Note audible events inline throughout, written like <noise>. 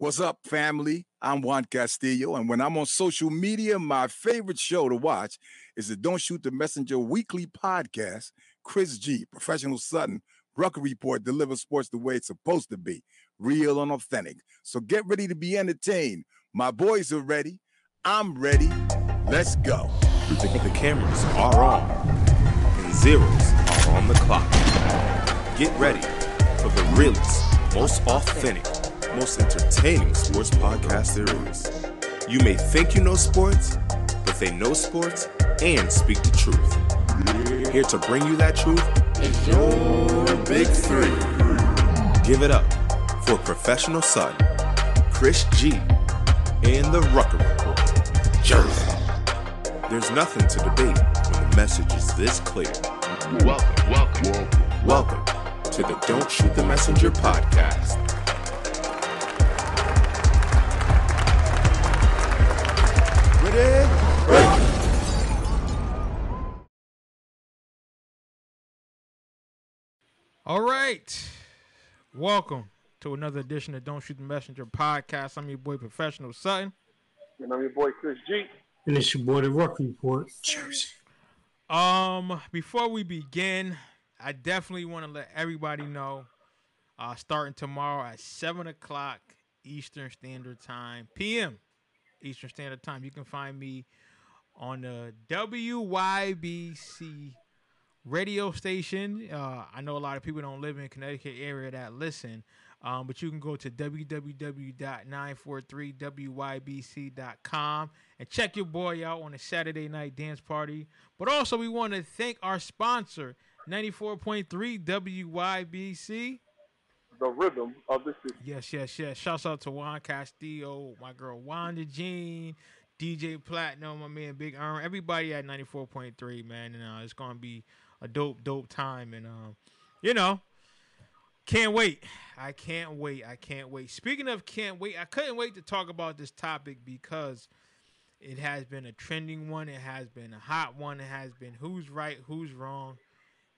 What's up, family? I'm Juan Castillo, and when I'm on social media, my favorite show to watch is the Don't Shoot the Messenger weekly podcast. Chris G, professional Sutton, Rucker Report delivers sports the way it's supposed to be, real and authentic. So get ready to be entertained. My boys are ready. I'm ready. Let's go. The cameras are on, and zeros are on the clock. Get ready for the realest, most authentic, most entertaining sports podcast there is. You may think you know sports, but they know sports and speak the truth. Here to bring you that truth is your big three. Give it up for professional son, Chris G, and the Rucker Report, Jersey. There's nothing to debate when the message is this clear. Welcome, welcome, welcome to the Don't Shoot the Messenger podcast. All right. Welcome to another edition of Don't Shoot the Messenger podcast. I'm your boy, Professional Sutton. And I'm your boy Chris G. And it's your boy, the Ruck Report. Jersey. Um, before we begin, I definitely want to let everybody know, uh, starting tomorrow at seven o'clock Eastern Standard Time, PM Eastern Standard Time, you can find me on the WYBC radio station. Uh, I know a lot of people don't live in Connecticut area that listen, um, but you can go to www.943wybc.com and check your boy out on a Saturday night dance party. But also, we want to thank our sponsor, 94.3 WYBC. The rhythm of the city. Yes, yes, yes. Shouts out to Juan Castillo, my girl Wanda Jean, DJ Platinum, my man Big Earn, everybody at 94.3, man. And uh, it's going to be a dope, dope time. And, um, you know, can't wait. I can't wait. I can't wait. Speaking of can't wait, I couldn't wait to talk about this topic because it has been a trending one. It has been a hot one. It has been who's right, who's wrong,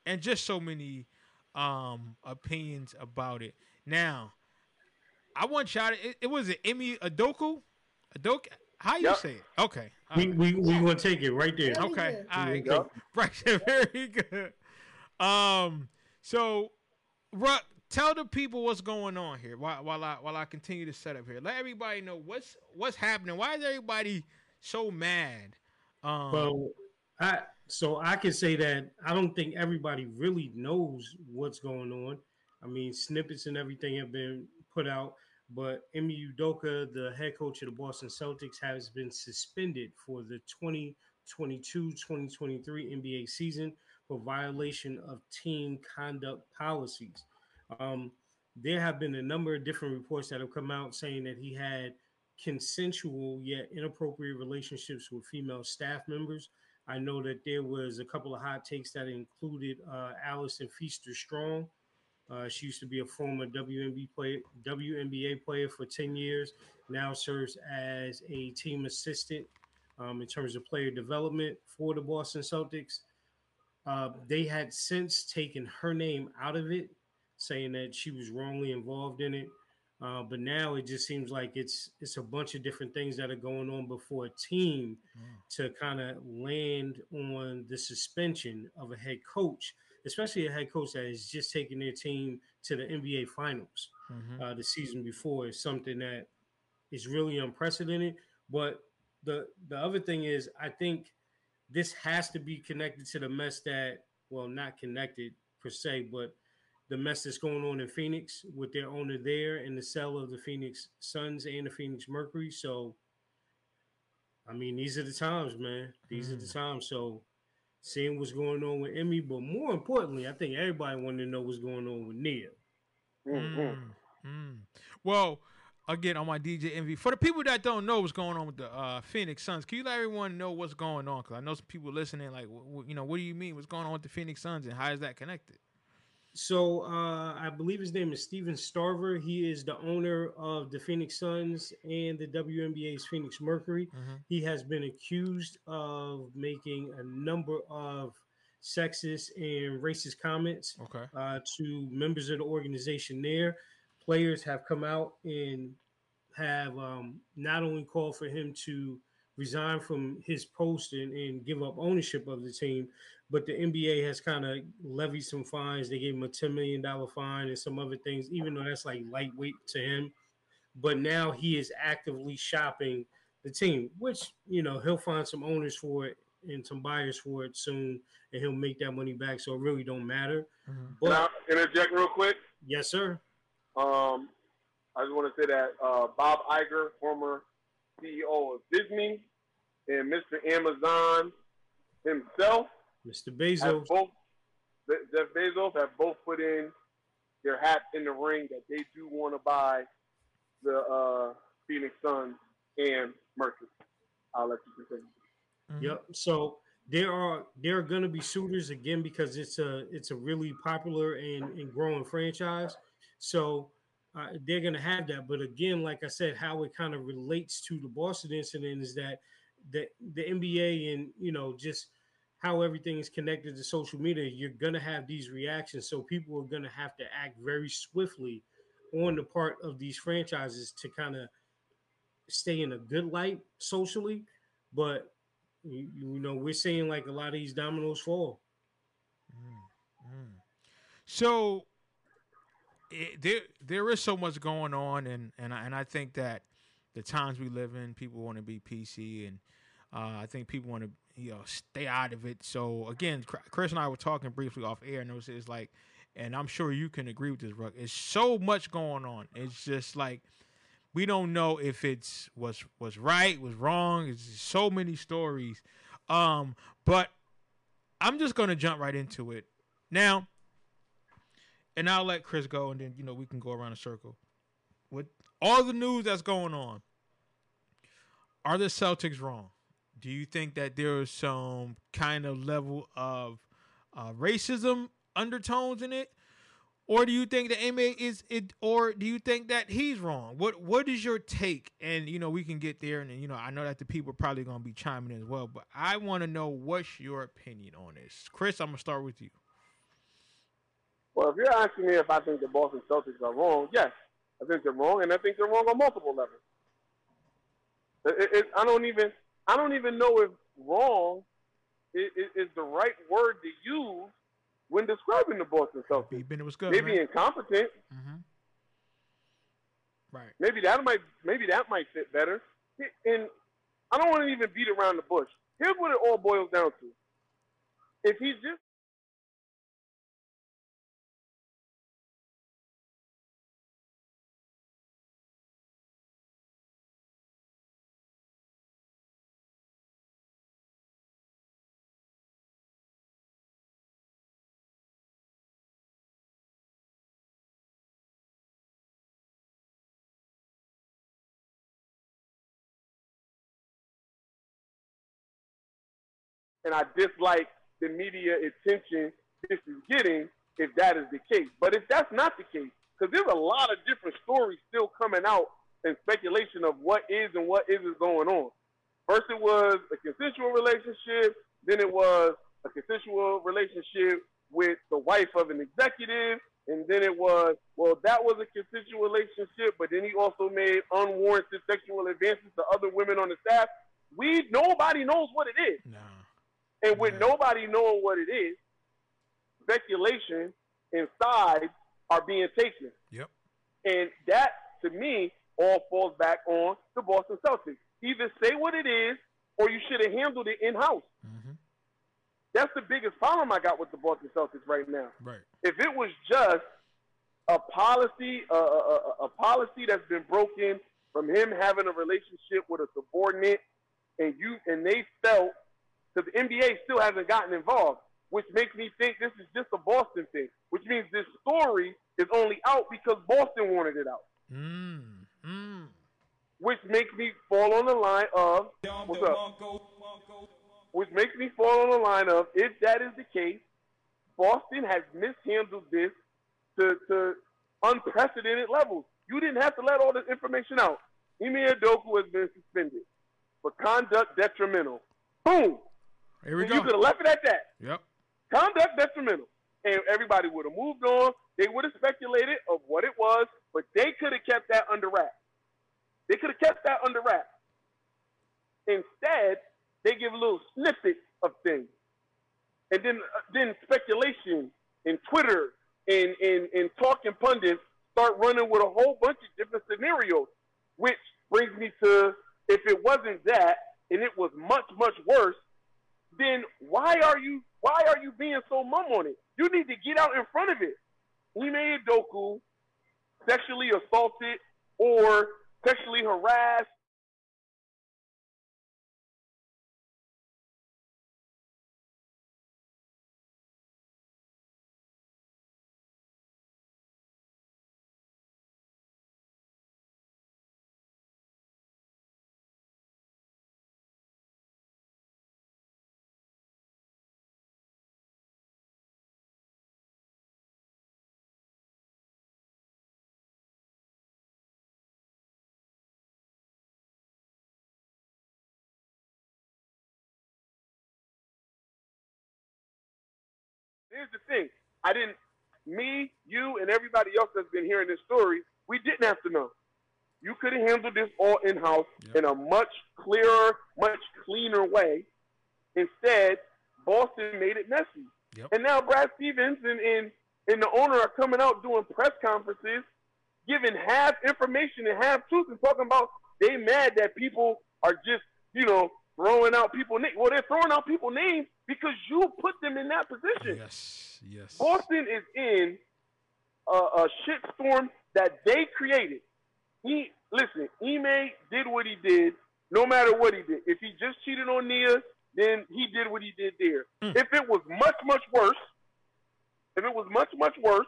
and just so many um opinions about it. Now, I want y'all to, it, it was an Emmy Adoku? Adoku? How you Yep. say it? Okay. all We, right. we, we going to take it right there. Okay. All right. go. Good. Right. <laughs> Very good. Um. So, Ruck, tell the people what's going on here while while I while I continue to set up here. Let everybody know what's what's happening. Why is everybody so mad? Um. Well, I so I can say that I don't think everybody really knows what's going on. I mean, snippets and everything have been put out, but Emi Udoka, the head coach of the Boston Celtics, has been suspended for the 2022-2023 NBA season for violation of team conduct policies. Um, there have been a number of different reports that have come out saying that he had consensual yet inappropriate relationships with female staff members. I know that there was a couple of hot takes that included uh, Allison Feaster Strong. Uh, she used to be a former WNBA player, WNBA player for 10 years, now serves as a team assistant um, in terms of player development for the Boston Celtics. Uh, they had since taken her name out of it, saying that she was wrongly involved in it. Uh, but now it just seems like it's it's a bunch of different things that are going on before a team to kind of land on the suspension of a head coach, especially a head coach that is just taking their team to the NBA Finals mhm. uh, the season before is something that is really unprecedented. But the the other thing is, I think this has to be connected to the mess that, well, not connected per se, but the mess that's going on in Phoenix with their owner there and the sale of the Phoenix Suns and the Phoenix Mercury. So, I mean, these are the times, man. These are the times. So, seeing what's going on with Emmy, but more importantly, I think everybody wanted to know what's going on with Nia. Mm-hmm. Mm, mm. Well, again, on my DJ Envy, for the people that don't know what's going on with the uh, Phoenix Suns, can you let everyone know what's going on? Because I know some people listening, like, wh- wh- you know, what do you mean? What's going on with the Phoenix Suns, and how is that connected? So uh, I believe his name is Steven Sarver. He is the owner of the Phoenix Suns and the WNBA's Phoenix Mercury. Mhm. He has been accused of making a number of sexist and racist comments Okay. uh, to members of the organization there. Players have come out and have um, not only called for him to resign from his post and, and give up ownership of the team, but the NBA has kind of levied some fines. They gave him a $10 million fine and some other things, even though that's like lightweight to him. But now he is actively shopping the team, which, you know, he'll find some owners for it and some buyers for it soon, and he'll make that money back. So it really don't matter. Mhm. Can I But interject real quick? yes, sir. Um, I just want to say that uh, Bob Iger, former CEO of Disney, and Mr. Amazon himself Mr. Bezos. both, Jeff Bezos have both put in their hat in the ring that they do want to buy the uh, Phoenix Suns and Mercury. I'll let you continue. Mhm. Yep. So there are there are going to be suitors again because it's a it's a really popular and, and growing franchise. So uh, they're going to have that. But again, like I said, how it kind of relates to the Boston incident is that the the NBA and you know just how everything is connected to social media, you're going to have these reactions. So people are going to have to act very swiftly on the part of these franchises to kind of stay in a good light socially. But you, you know, we're seeing like a lot of these dominoes fall. Mm. So it, there there is so much going on, and and I, and I think that the times we live in, people want to be PC, and uh, I think people want to you know stay out of it. So again, Chris and I were talking briefly off air, and it was it's like, and I'm sure you can agree with this, Ruck. It's so much going on. It's just like we don't know if it's was was right, was wrong. It's so many stories. Um, but I'm just gonna jump right into it now. And I'll let Chris go, and then you know we can go around a circle. With all the news that's going on, are the Celtics wrong? Do you think that there is some kind of level of uh, racism undertones in it, or do you think that NBA is it, or do you think that he's wrong? What What is your take? And you know we can get there, and you know I know that the people are probably going to be chiming as well, but I want to know what's your opinion on this, Chris. I'm gonna start with you. Well, if you're asking me if I think the Boston Celtics are wrong, yes, I think they're wrong, and I think they're wrong on multiple levels. It, it, I don't even I don't even know if wrong is, is the right word to use when describing the Boston B Celtics. Bennett was good. Maybe man. incompetent. Mm-hmm. Right. Maybe that might maybe that might fit better. And I don't want to even beat around the bush. Here's what it all boils down to. If he's just and I dislike the media attention this is getting if that is the case. But if that's not the case, because there's a lot of different stories still coming out and speculation of what is and what isn't going on. First, it was a consensual relationship. Then it was a consensual relationship with the wife of an executive. And then it was, well, that was a consensual relationship, but then he also made unwarranted sexual advances to other women on the staff. We nobody knows what it is. Nah. And with nobody knowing what it is, speculation and sides are being taken. Yep. And that, to me, all falls back on the Boston Celtics. Either say what it is, or you should have handled it in house. Mm-hmm. That's the biggest problem I got with the Boston Celtics right now. Right. If it was just a policy, a, a, a- a policy that's been broken from him having a relationship with a subordinate, and you and they felt because the NBA still hasn't gotten involved, which makes me think this is just a Boston thing. Which means this story is only out because Boston wanted it out. Mm. Mm. Which makes me fall on the line of what's up? Which makes me fall on the line of if that is the case, Boston has mishandled this to, to unprecedented levels. You didn't have to let all this information out. Ime Adoku has been suspended for conduct detrimental. Boom. Here we and go. You could have left it at that. Yep. Conduct detrimental. And everybody would have moved on. They would have speculated of what it was, but they could have kept that under wraps. They could have kept that under wraps. Instead, they give a little snippet of things. And then, uh, then speculation and Twitter and, and, and talking pundits start running with a whole bunch of different scenarios, which brings me to if it wasn't that and it was much, much worse, then why are you why are you being so mum on it? You need to get out in front of it. We Ime Udoka sexually assaulted or sexually harassed here's the thing. I didn't, me, you, and everybody else that's been hearing this story, we didn't have to know. You could have handled this all in house yep. in a much clearer, much cleaner way. Instead, Boston made it messy. Yep. And now Brad Stevens and, and, and the owner are coming out doing press conferences, giving half information and half truth and talking about they mad that people are just, you know, throwing out people names. Well, they're throwing out people names because you put them in that position. Yes, yes. Boston is in a, a shitstorm that they created. He listen. Ime did what he did, no matter what he did. If he just cheated on Nia, then he did what he did there. Mm. If it was much, much worse, if it was much, much worse,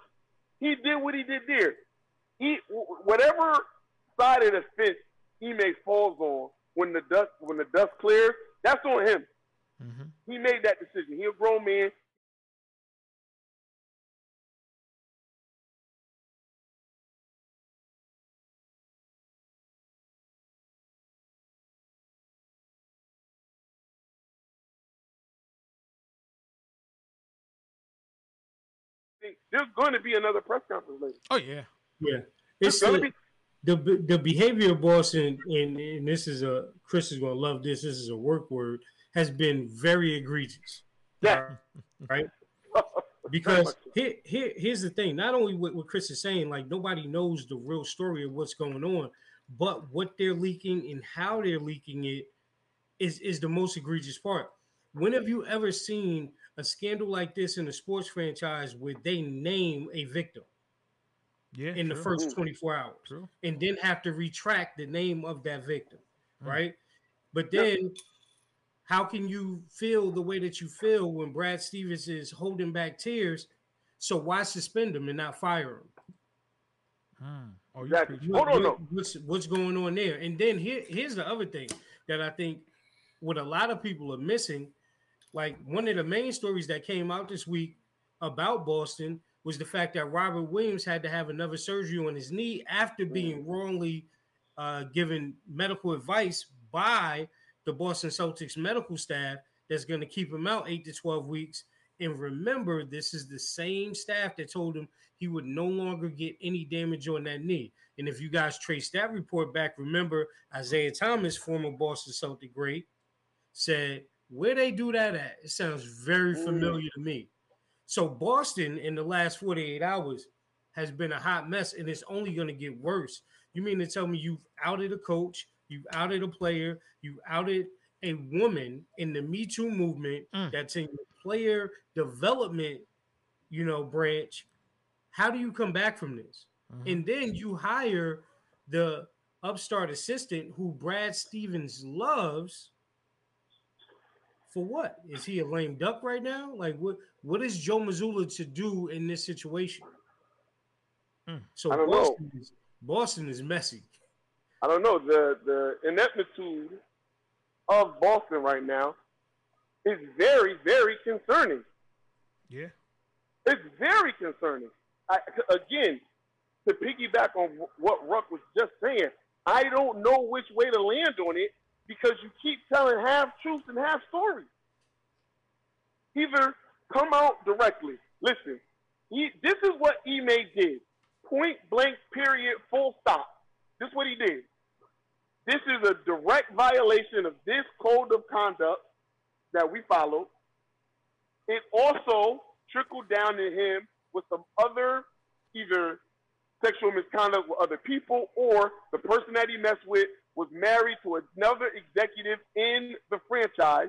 he did what he did there. He whatever side of the fence Ime falls on, when the dust when the dust clears, that's on him. Mm-hmm. He made that decision. He a grown man. There's going to be another press conference later. Oh yeah, yeah. It's going to be the the behavior of Boston, and, and this is a Chris is going to love this. This is a work word. Has been very egregious. Yeah. Right. Because here, here, here's the thing. Not only what, what Chris is saying, like nobody knows the real story of what's going on, but what they're leaking and how they're leaking it is is the most egregious part. When have you ever seen a scandal like this in a sports franchise where they name a victim? Yeah, in true. the first 24 hours true. and then have to retract the name of that victim, mm. right? But then how can you feel the way that you feel when Brad Stevens is holding back tears? So why suspend him and not fire him? Hmm. Oh, exactly. Hold on, no. What's what's going on there? And then here, here's the other thing that I think what a lot of people are missing. Like one of the main stories that came out this week about Boston was the fact that Robert Williams had to have another surgery on his knee after being wrongly uh, given medical advice by the Boston Celtics medical staff that's going to keep him out eight to 12 weeks. And remember, this is the same staff that told him he would no longer get any damage on that knee. And if you guys trace that report back, remember Isaiah Thomas, former Boston Celtic great, said, Where they do that at? It sounds very familiar to me. So Boston in the last 48 hours has been a hot mess and it's only going to get worse. You mean to tell me you've outed a coach, you've outed a player, you outed a woman in the Me Too movement mm. that's in the player development, you know, branch. How do you come back from this? Mm-hmm. And then you hire the upstart assistant who Brad Stevens loves for what? Is he a lame duck right now? Like what what is Joe Mazzulla to do in this situation? Hmm. So Boston is, Boston is messy. I don't know. The the ineptitude of Boston right now is very, very concerning. Yeah. It's very concerning. I, again, to piggyback on what Ruck was just saying, I don't know which way to land on it because you keep telling half truths and half stories. Either come out directly. Listen, he, this is what Ime did. Point blank, period, full stop. This is what he did. This is a direct violation of this code of conduct that we followed. It also trickled down to him with some other either sexual misconduct with other people or the person that he messed with was married to another executive in the franchise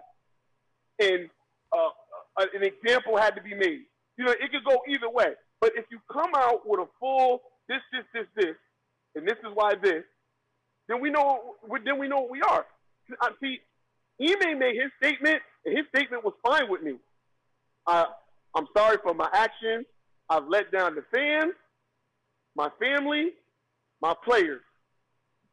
and uh, uh, an example had to be made. You know, it could go either way. But if you come out with a full this, this, this, this, and this is why this, then we know then we know what we are. I see, Ime made his statement, and his statement was fine with me. Uh, I'm sorry for my actions. I've let down the fans, my family, my players.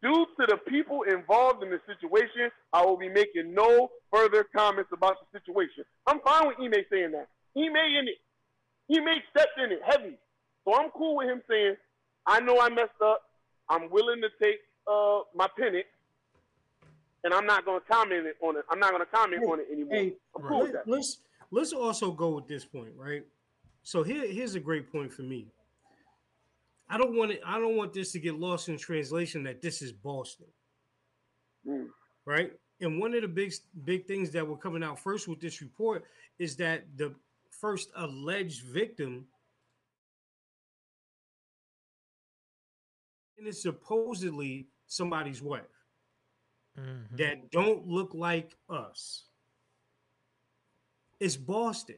Due to the people involved in the situation, I will be making no further comments about the situation. I'm fine with Ime saying that. Ime in it. Ime stepped in it heavy. So I'm cool with him saying, I know I messed up. I'm willing to take uh, my pennant, and I'm not going to comment on it. I'm not going to comment hey, on it anymore. Hey, cool let, Let's let's also go with this point, right? So here, here's a great point for me. I don't want it. I don't want this to get lost in translation that this is Boston, mm. right? And one of the big big things that were coming out first with this report is that the first alleged victim and it's supposedly somebody's wife mm-hmm. that don't look like us. It's Boston.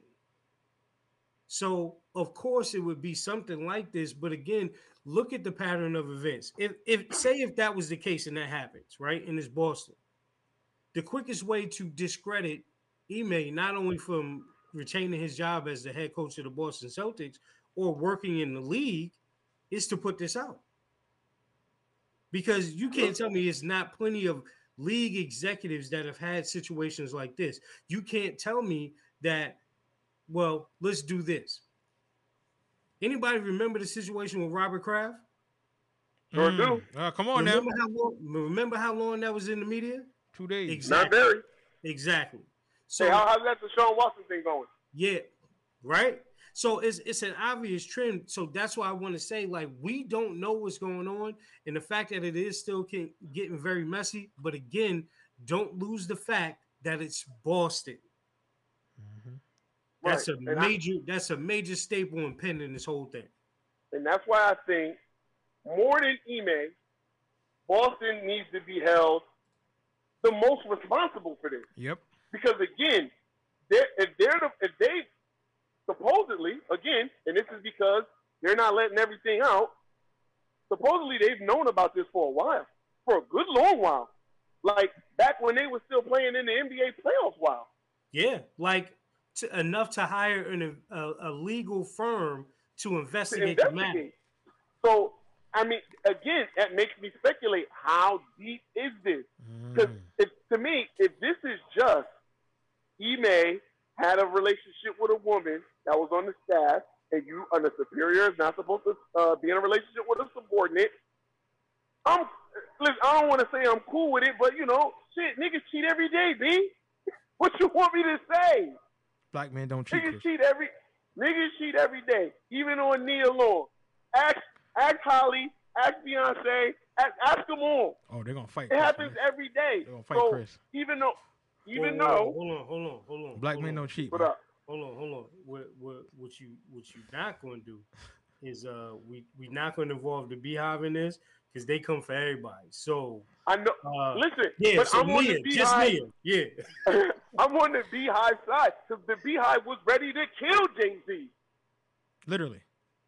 So of course it would be something like this, but again, look at the pattern of events. If if say if that was the case and that happens, right? And it's Boston, the quickest way to discredit Ime, not only from retaining his job as the head coach of the Boston Celtics or working in the league, is to put this out. Because you can't tell me it's not plenty of league executives that have had situations like this. You can't tell me that well, let's do this. Anybody remember the situation with Robert Kraft? Sure mm. do. Uh, come on remember now. How long, remember how long that was in the media? Two days. Exactly. Not very. Exactly. So hey, how, how's that Deshaun Watson thing going? Yeah, right. So it's it's an obvious trend. So that's why I want to say like we don't know what's going on, and the fact that it is still getting very messy. But again, don't lose the fact that it's Boston. That's right. a and major. I, that's a major staple in pending this whole thing. And that's why I think more than Ime, Boston needs to be held the most responsible for this. Yep. Because again, they're, if they're the, if they supposedly again, and this is because they're not letting everything out. Supposedly they've known about this for a while, for a good long while, like back when they were still playing in the NBA playoffs. While. Yeah, like to, enough to hire an, a, a legal firm to investigate, to investigate. the matter. So, I mean, again, that makes me speculate how deep is this? Because mm. to me, if this is just Ime had a relationship with a woman that was on the staff, and you, and the superior, is not supposed to uh, be in a relationship with a subordinate. I'm, listen, I don't want to say I'm cool with it, but you know, shit, niggas cheat every day, b. <laughs> What you want me to say? Black men don't cheat. Niggas cheat every niggas cheat every day, even on Nia Long. Ask ask Halle, ask Beyonce, ask, ask them all. Oh, they're gonna fight. It Chris, happens man. every day. They're gonna fight so Chris. Even though, even whoa, though, hold on, hold on, hold on. Black hold men on. don't cheat. What man. up? Hold on, hold on. What what what you what you not gonna do is uh we we not gonna involve the beehive in this because they come for everybody. So I know. Uh, listen, yeah, but so I'm on Mia, the just beehive. Mia, yeah. <laughs> I'm on the beehive side because the beehive was ready to kill Jay Z. Literally.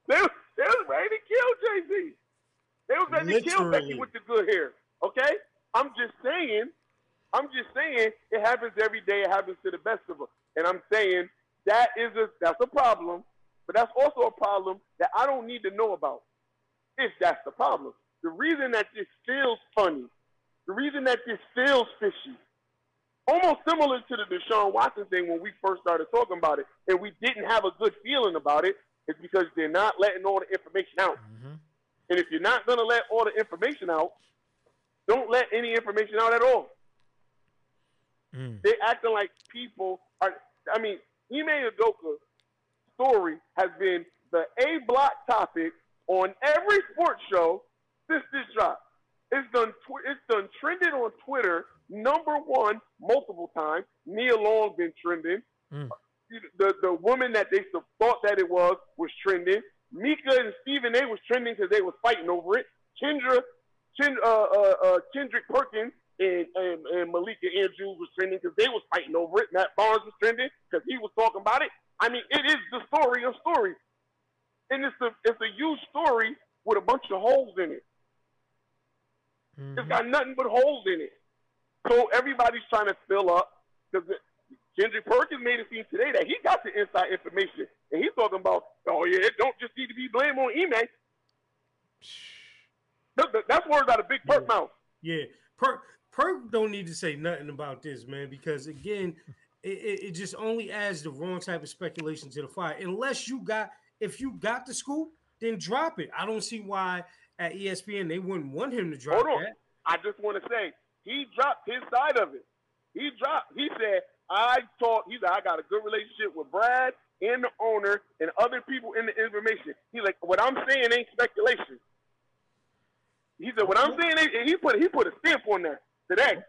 They, was- they was ready to kill Jay Z. They was ready to kill Becky Literally. with the good hair. Okay, I'm just saying. I'm just saying it happens every day. It happens to the best of us, and I'm saying that is a that's a problem, but that's also a problem that I don't need to know about. If that's the problem, the reason that this feels funny, the reason that this feels fishy, almost similar to the Deshaun Watson thing when we first started talking about it, and we didn't have a good feeling about it, is because they're not letting all the information out. Mm-hmm. And if you're not going to let all the information out, don't let any information out at all. Mm. They're acting like people are. I mean, Ime Udoka's story has been the A block topic on every sports show since this drop. It's done. Tw- it's done trended on Twitter number one multiple times. Nia Long been trending. Mm. The the woman that they thought that it was was trending. Mika and Stephen A was trending because they was fighting over it. Kendra, Ken, uh, uh, uh, Kendrick Perkins and, and, and Malika Andrews was trending because they was fighting over it. Matt Barnes was trending because he was talking about it. I mean, it is the story of stories, and it's a it's a huge story with a bunch of holes in it. Mhm. It's got nothing but holes in it. So everybody's trying to fill up because Kendrick Perkins made it seem today that he got the inside information, and he's talking about, oh yeah, it don't just need to be blamed on Ime. <sighs> That- that- That's words out of Big Perk mouth. Yeah, Perk Perk don't need to say nothing about this, man, because again, <laughs> it, it, just only adds the wrong type of speculation to the fire. Unless you got, if you got the scoop, then drop it. I don't see why at ESPN they wouldn't want him to drop Hold on. that. I just want to say he dropped his side of it. He dropped. He said, "I talked." He said, "I got a good relationship with Brad and the owner and other people in the information." He like, "What I'm saying ain't speculation." He said, "What I'm saying," ain't, he put he put a stamp on that today.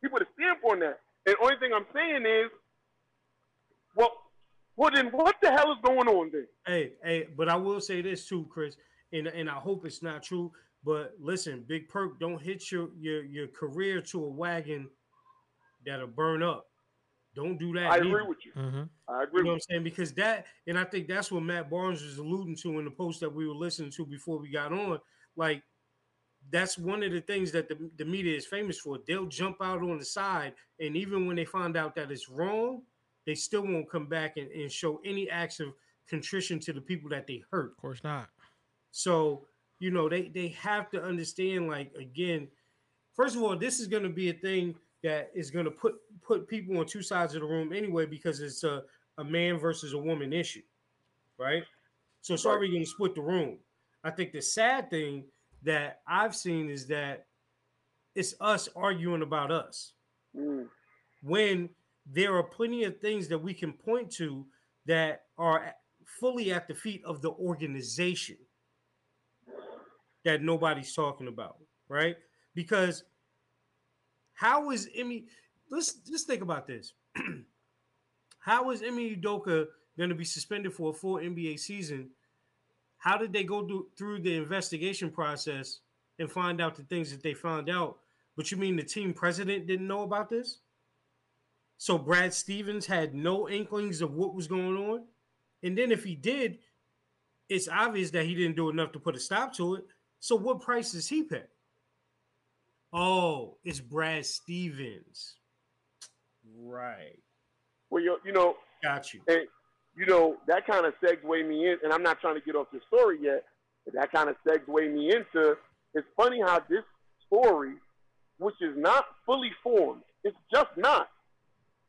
He put a stamp on that. And only thing I'm saying is, well, well then what the hell is going on then? Hey, hey, but I will say this too, Chris, and and I hope it's not true. But listen, Big Perk, don't hit your your your career to a wagon that'll burn up. Don't do that. I neither. agree with you. Mhm. I agree You know with what I'm saying? Because that, and I think that's what Matt Barnes was alluding to in the post that we were listening to before we got on. Like, that's one of the things that the, the media is famous for. They'll jump out on the side, and even when they find out that it's wrong, they still won't come back and, and show any acts of contrition to the people that they hurt. Of course not. So, you know, they they have to understand, like, again, first of all, this is gonna be a thing that is gonna put put people on two sides of the room anyway, because it's a, a man versus a woman issue, right? So it's already gonna split the room. I think the sad thing that I've seen is that it's us arguing about us. Mm. when there are plenty of things that we can point to that are fully at the feet of the organization that nobody's talking about, right? Because how is Emmy? Let's just think about this. <clears throat> how is Emmy Udoka going to be suspended for a full NBA season? How did they go do, through the investigation process and find out the things that they found out? But you mean the team president didn't know about this? So Brad Stevens had no inklings of what was going on. And then if he did, it's obvious that he didn't do enough to put a stop to it. So what price does he pay? Oh, it's Brad Stevens. Right. Well, you, you know, Got you. and you know that kind of segued me in, and I'm not trying to get off the story yet, but that kind of segued me into. It's funny how this story, which is not fully formed, it's just not.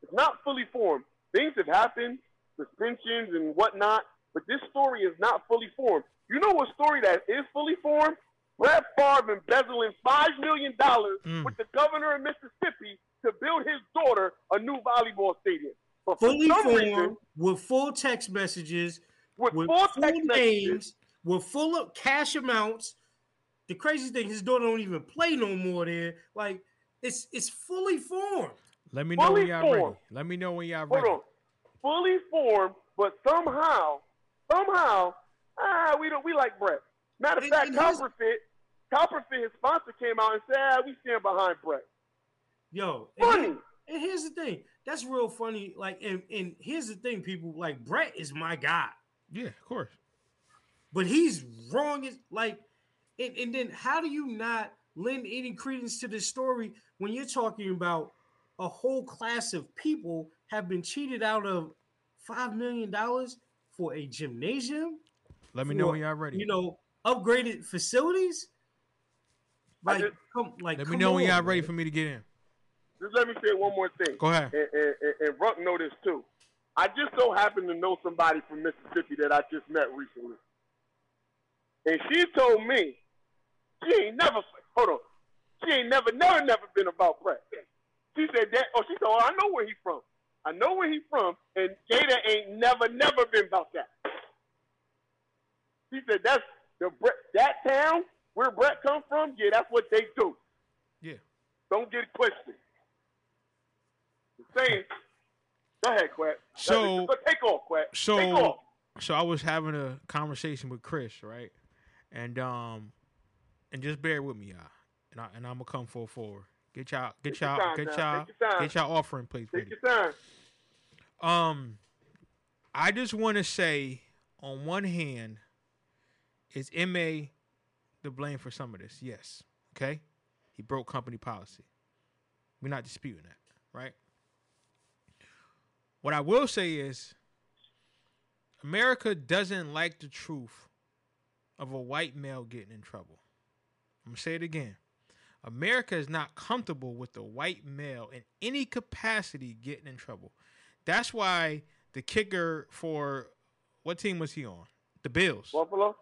It's not fully formed. Things have happened, suspensions and whatnot, but this story is not fully formed. You know what story that is fully formed? Brett Favre embezzling five million dollars Mm. with the governor of Mississippi to build his daughter a new volleyball stadium. But Fully some formed reason, with full text messages, with, with full full text messages, names, with full of cash amounts. The crazy thing, his daughter don't even play no more there. Like it's it's fully formed. Let me know Fully when y'all ready. Let me know when y'all hold ready. on, fully formed, but somehow, somehow, ah, we don't we like Brett. Matter of And- fact, and here's- Copper Fit, Copperfit, his sponsor came out and said, ah, we stand behind Brett. Yo, and Funny. here- And here's the thing, that's real funny. Like, and, and here's the thing, people like Brett is my guy, Yeah, of course. but he's wrong. As like, and, and then how do you not lend any credence to this story when you're talking about a whole class of people have been cheated out of five million dollars for a gymnasium? Let me know for, when y'all ready. You know, upgraded facilities. Like, just- come, like, Let me come know when y'all ready for me to get in. Just let me say one more thing. Go ahead. and, and, and, and Ruck know this too. I just so happen to know somebody from Mississippi that I just met recently. And she told me she ain't never hold on. She ain't never, never, never been about Brett. She said that oh she said, Oh, I know where he from. I know where he from, and Jada ain't never, never been about that. She said that's the that town where Brett come from, yeah, that's what they do. Yeah. Don't get it twisted. The saying, go ahead, Quet. So- Go take off, Quet. so- take off. so I was having a conversation with Chris, right? And um, and just bear with me, y'all. And I and I'm gonna come full forward. Get y'all, get y'all, get y'all, Take your time. get y'all offering, please. Take please. your time. Um, I just want to say, on one hand, is Ma the blame for some of this? Yes. Okay, he broke company policy. We're not disputing that, right? What I will say is, America doesn't like the truth of a white male getting in trouble. I'm gonna say it again. America is not comfortable with the white male in any capacity getting in trouble. That's why the kicker for what team was he on? The Bills. Buffalo.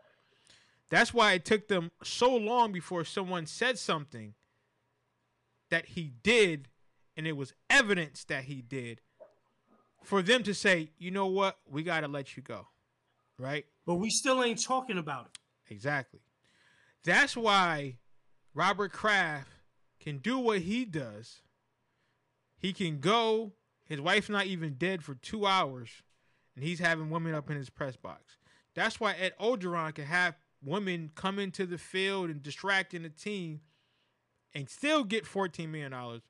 That's why it took them so long before someone said something that he did, and it was evidence that he did, for them to say, you know what, we got to let you go. Right? But we still ain't talking about it. Exactly. That's why Robert Kraft can do what he does. He can go, his wife's not even dead for two hours, and he's having women up in his press box. That's why Ed Orgeron can have women come into the field and distracting the team and still get $14 million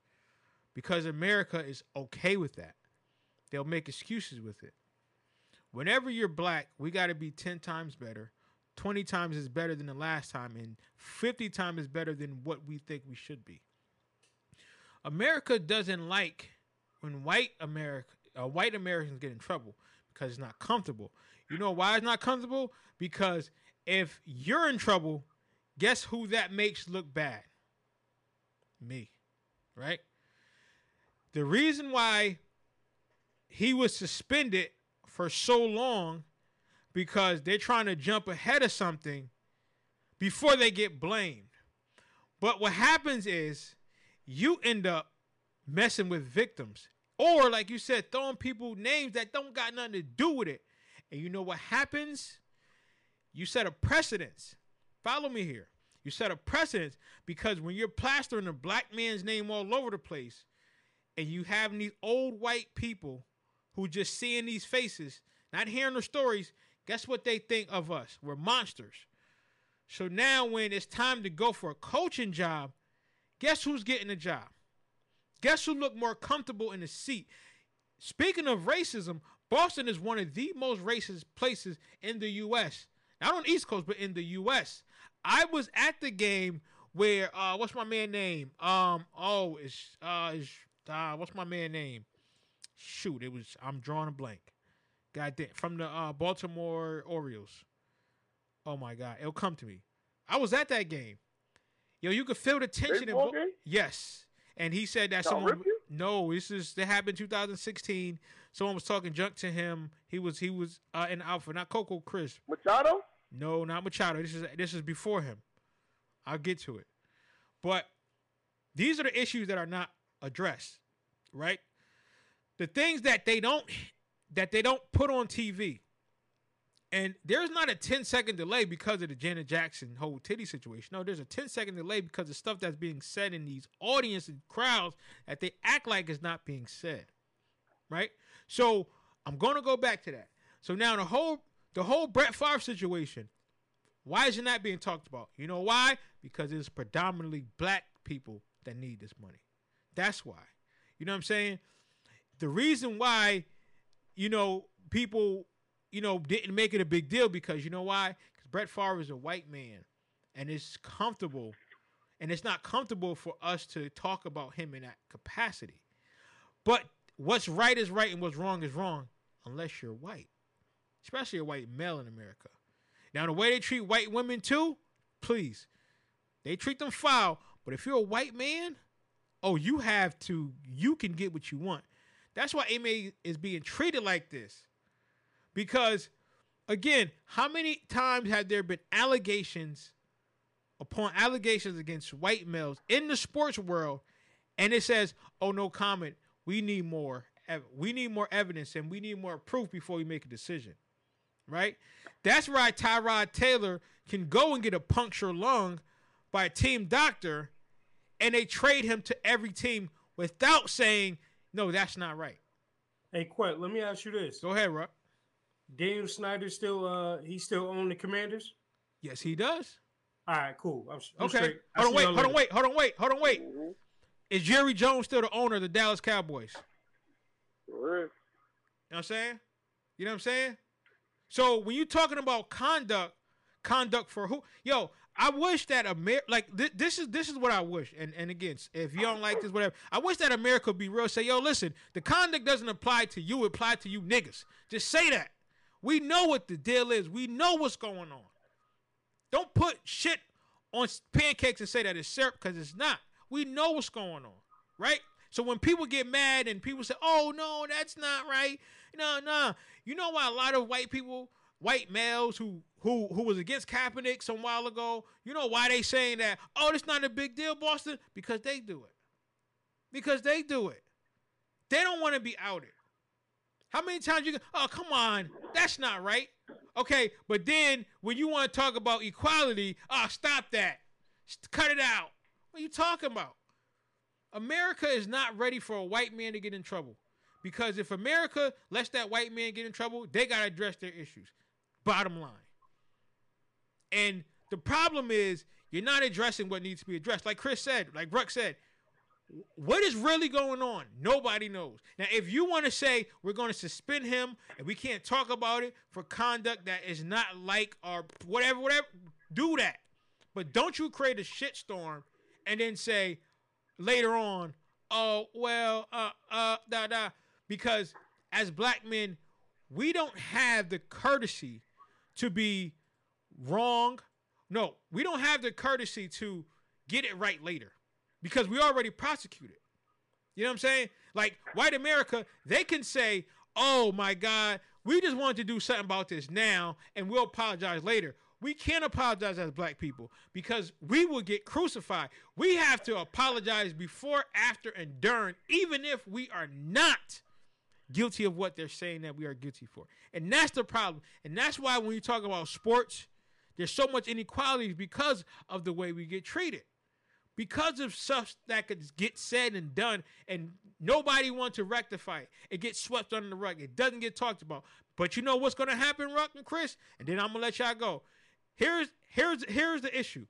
because America is okay with that. They'll make excuses with it. Whenever you're black, we got to be 10 times better. 20 times is better than the last time, and 50 times is better than what we think we should be. America doesn't like when white America, uh, white Americans get in trouble because it's not comfortable. You know why it's not comfortable? Because if you're in trouble, guess who that makes look bad? Me, right? The reason why he was suspended for so long because they're trying to jump ahead of something before they get blamed. But what happens is you end up messing with victims. Or, like you said, throwing people names that don't got nothing to do with it. And you know what happens? You set a precedence. Follow me here. You set a precedence because when you're plastering a black man's name all over the place and you have these old white people who just seeing these faces, not hearing the stories, guess what they think of us? We're monsters. So now when it's time to go for a coaching job, guess who's getting the job? Guess who look more comfortable in the seat? Speaking of racism, Boston is one of the most racist places in the U.S. Not on the East Coast, but in the U.S. I was at the game where uh, what's my man name? Um, oh, it's uh, it's, uh, what's my man name? Shoot, it was I'm drawing a blank. God damn, from the uh, Baltimore Orioles. Oh my God, it'll come to me. I was at that game. Yo, you could feel the tension. In Bo- yes, and he said that Y'all someone. No, this is that happened 2016. Someone was talking junk to him. He was he was uh, in the outfit, not Coco Chris. Machado. No, not Machado. This is this is before him. I'll get to it. But these are the issues that are not addressed, right? The things that they don't that they don't put on TV. And there's not a 10 second delay because of the Janet Jackson whole titty situation. No, there's a 10 second delay because of stuff that's being said in these audience and crowds that they act like is not being said. Right? So I'm gonna go back to that. So now the whole the whole Brett Favre situation, why is it not being talked about? You know why? Because it's predominantly black people that need this money. That's why. You know what I'm saying? The reason why, you know, people, you know, didn't make it a big deal because you know why? Because Brett Favre is a white man, and it's comfortable, and it's not comfortable for us to talk about him in that capacity. But what's right is right, and what's wrong is wrong, unless you're white, especially a white male in America. Now, the way they treat white women too, please, they treat them foul. But if you're a white man, oh, you have to, you can get what you want. That's why AMA is being treated like this. Because, again, how many times have there been allegations upon allegations against white males in the sports world, and it says, "Oh, no comment. We need more. We need more evidence, and we need more proof before we make a decision." Right? That's why Tyrod Taylor can go and get a puncture lung by a team doctor, and they trade him to every team without saying, "No, that's not right." Hey, Quet, let me ask you this. Go ahead, Rock. Daniel Snyder still uh he still own the Commanders? Yes, he does. All right, cool. I'm, I'm Okay. straight. Hold on, see wait, y'all hold on, wait, hold on, wait, hold on, wait. Is Jerry Jones still the owner of the Dallas Cowboys? For. You know what I'm saying? You know what I'm saying? So when you're talking about conduct, conduct for who? Yo, I wish that America, like th- this is this is what I wish. And and again, if you don't like this, whatever, I wish that America would be real. Say, yo, listen, the conduct doesn't apply to you; it apply to you niggas. Just say that. We know what the deal is. We know what's going on. Don't put shit on pancakes and say that it's syrup because it's not. We know what's going on, right? So when people get mad and people say, "Oh no, that's not right," no, no, you know why a lot of white people, white males who who who was against Kaepernick some while ago, you know why they saying that? Oh, it's not a big deal, Boston, because they do it. Because they do it. They don't want to be outed. How many times you? go, Oh, come on, that's not right. Okay, but then when you want to talk about equality, oh, stop that. Cut it out. What are you talking about? America is not ready for a white man to get in trouble. Because if America lets that white man get in trouble, they got to address their issues. Bottom line. And the problem is, you're not addressing what needs to be addressed. Like Chris said, like Bruck said, what is really going on? Nobody knows. Now, if you want to say we're going to suspend him and we can't talk about it for conduct that is not like or whatever, whatever, do that. But don't you create a shitstorm and then say later on, oh well, uh, uh, da da, because as black men, we don't have the courtesy to be wrong. No, we don't have the courtesy to get it right later because we already prosecuted. You know what I'm saying? Like white America, they can say, "Oh my God, we just wanted to do something about this now, and we'll apologize later." We can't apologize as black people because we will get crucified. We have to apologize before, after, and during, even if we are not guilty of what they're saying that we are guilty for. And that's the problem. And that's why when you talk about sports, there's so much inequality because of the way we get treated. Because of stuff that could get said and done, and nobody wants to rectify it. It gets swept under the rug. It doesn't get talked about. But you know what's going to happen, Ruck and Chris? And then I'm to let y'all go. Here's here's here's the issue.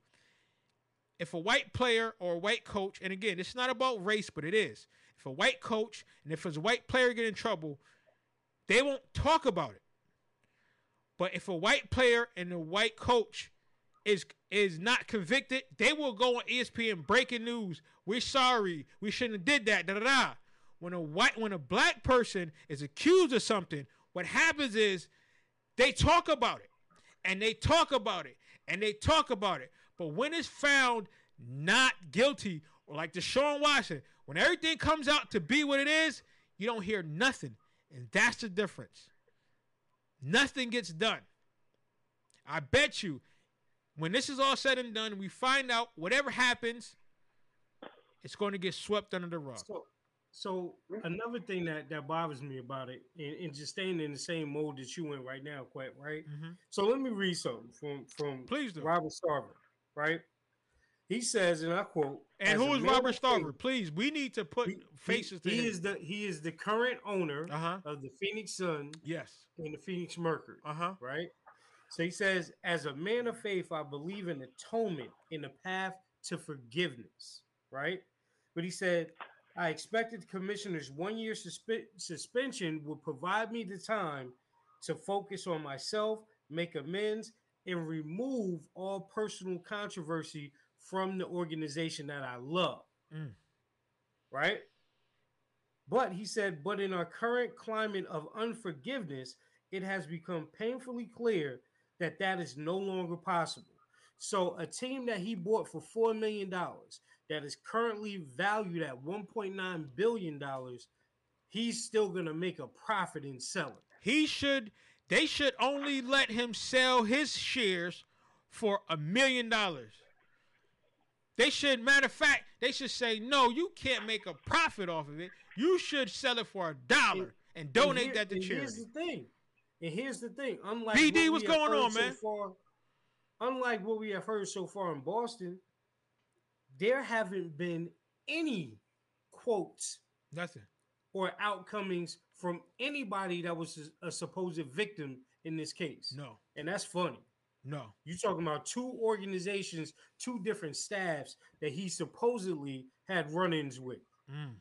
If a white player or a white coach, and again, it's not about race, but it is. If a white coach and if a white player get in trouble, they won't talk about it. But if a white player and a white coach is is not convicted, they will go on ESPN breaking news. We're sorry. We shouldn't have did that. Da da da. When a white when a black person is accused of something, what happens is they talk about it. And they talk about it. And they talk about it. But when it's found not guilty, or like Deshaun Watson, when everything comes out to be what it is, you don't hear nothing. And that's the difference. Nothing gets done. I bet you, when this is all said and done, we find out whatever happens, it's going to get swept under the rug. So, so another thing that that bothers me about it, and, and just staying in the same mode that you in right now, quite right. Mhm. So let me read something from from Please do. Robert Sarver, right? He says, and I quote, And "As who is Robert Sarver? Please, we need to put he- faces to he, he him. is the he is the current owner Uh huh. of the Phoenix Sun Yes. and the Phoenix Mercury, Uh huh. right? So he says, as a man of faith, I believe in atonement in the path to forgiveness, right? But he said, I expected the commissioner's one year suspe- suspension would provide me the time to focus on myself, make amends, and remove all personal controversy from the organization that I love. Mm. Right? But he said, but in our current climate of unforgiveness, it has become painfully clear that that is no longer possible. So, a team that he bought for $4 million that is currently valued at $1.9 billion, he's still going to make a profit in selling. He should. They should only let him sell his shares for a million dollars. They should. Matter of fact, they should say no. You can't make a profit off of it. You should sell it for a dollar and donate here- that to and charity. Here's the thing. And here's the thing. Unlike BD, what what's going on, so man? Far, unlike what we have heard so far in Boston, there haven't been any quotes Nothing. or outcomings from anybody that was a supposed victim in this case. No, And that's funny. no. You're talking about two organizations, two different staffs that he supposedly had run-ins with. Mm.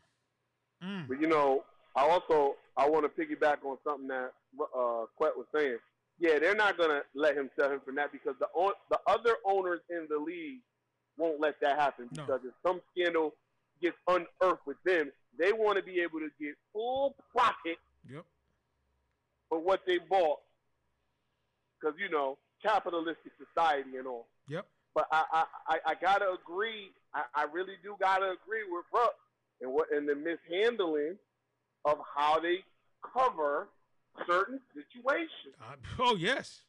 Mm. But you know, I also I want to piggyback on something that uh, Quet was saying. Yeah, they're not gonna let him sell him from that because the own, the other owners in the league won't let that happen No. because if some scandal gets unearthed with them, they want to be able to get full profit Yep. for what they bought. Because you know, capitalistic society and all. Yep. But I I, I, I gotta agree. I, I really do gotta agree with Ruck and what and the mishandling of how they cover certain situations. Uh, oh yes.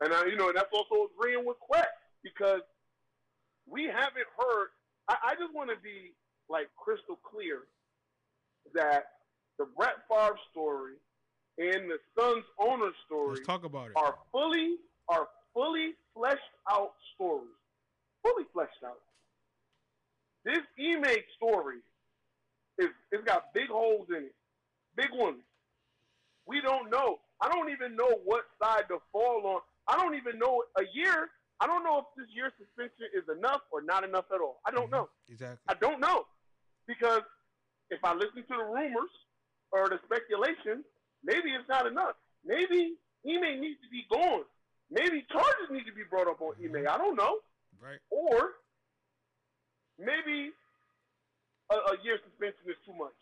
And I, you know, that's also agreeing with Quest because we haven't heard. I, I just want to be like crystal clear that the Brett Favre story and the Suns owner story Let's talk about it. are fully are fully fleshed out stories. Fully fleshed out. This Ime story is it's got big holes in it. Big ones. We don't know. I don't even know what side to fall on. I don't even know a year. I don't know if this year's suspension is enough or not enough at all. I don't mm-hmm. know. Exactly. I don't know because if I listen to the rumors or the speculation, maybe it's not enough. Maybe Ime needs to be gone. Maybe charges need to be brought up on Ime. I don't know. Right. Or maybe a, a year suspension is too much.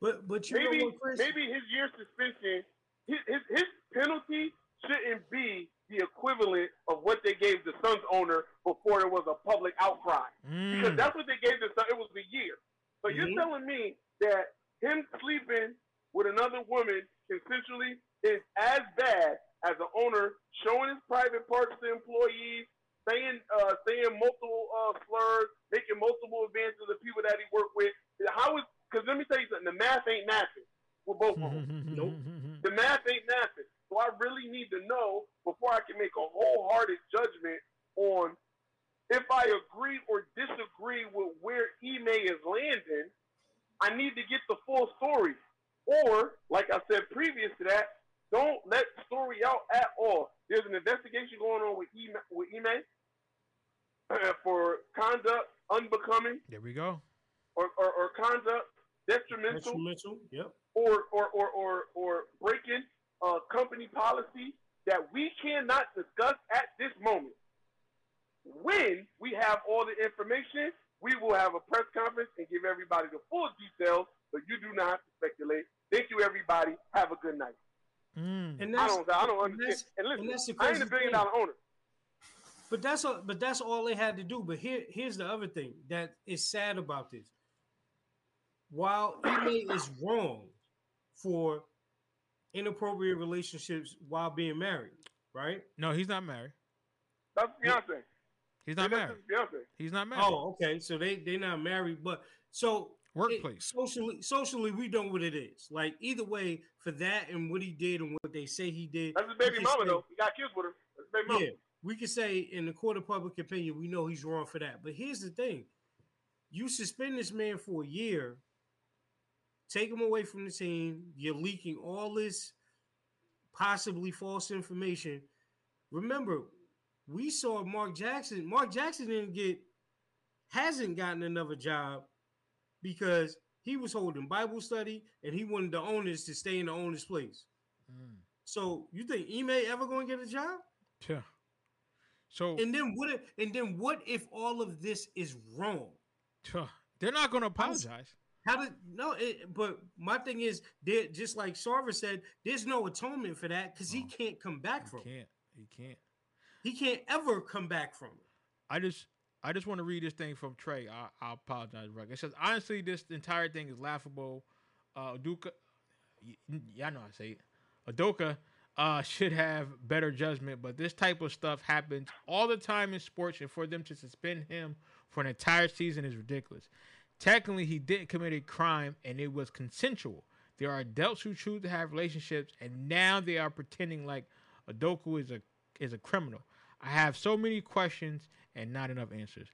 But but you Maybe know what, maybe his year suspension, his, his his penalty shouldn't be the equivalent of what they gave the Suns owner before there was a public outcry because Mm. that's what they gave the Suns. It was a year. So Mhm. you're telling me that him sleeping with another woman consensually is as bad as the owner showing his private parts to employees, saying uh, saying multiple uh, slurs, making multiple advances to people that he worked with. How is? Because let me tell you something. The math ain't mathing with both of them. Nope. <laughs> The math ain't mathing. So I really need to know before I can make a wholehearted judgment on if I agree or disagree with where Ime is landing. I need to get the full story. Or, like I said previous to that, don't let story out at all. There's an investigation going on with Ime, with Ime for conduct unbecoming There we go. or, or, or conduct detrimental Instrumental. Yep. or or or or, or breaking uh, company policy that we cannot discuss at this moment. When we have all the information, we will have a press conference and give everybody the full details, but you do not have to speculate. Thank you, everybody. Have a good night. Mm. And I don't, I don't and understand. that's- And listen, and that's the I ain't a billion thing. dollar owner. But that's all. But that's all they had to do. But here, here's the other thing that is sad about this. While Ime is wrong for inappropriate relationships while being married, right? No, he's not married. That's Beyonce. He's not married. Beyonce. He's not married. Oh, okay. So they they're not married, but so it- Workplace. socially, socially, we know what it is. Like either way, for that and what he did and what they say he did, That's his baby mama, say- though. He got kids with her. That's his baby mama. Yeah, we can say in the court of public opinion, we know he's wrong for that. But here's the thing: you suspend this man for a year, take him away from the team. You're leaking all this possibly false information. Remember, we saw Mark Jackson. Mark Jackson didn't get, hasn't gotten another job because he was holding Bible study and he wanted the owners to stay in the owner's place. Mm. So you think Ime ever going to get a job? Yeah. So And then what? If, and then what if all of this is wrong? They're not going to apologize. How did no? It, but my thing is, just like Sarver said, there's no atonement for that because he can't come back He from. can't. He can't. He can't ever come back from it. I just I just want to read this thing from Trey. I, I apologize, Ruck. It says honestly, this entire thing is laughable. Uh, Udoka, y- y'all know I say it. Adoka uh, should have better judgment, but this type of stuff happens all the time in sports, and for them to suspend him for an entire season is ridiculous. Technically, he didn't commit a crime, and it was consensual. There are adults who choose to have relationships, and now they are pretending like Adoku is a is a criminal. I have so many questions and not enough answers.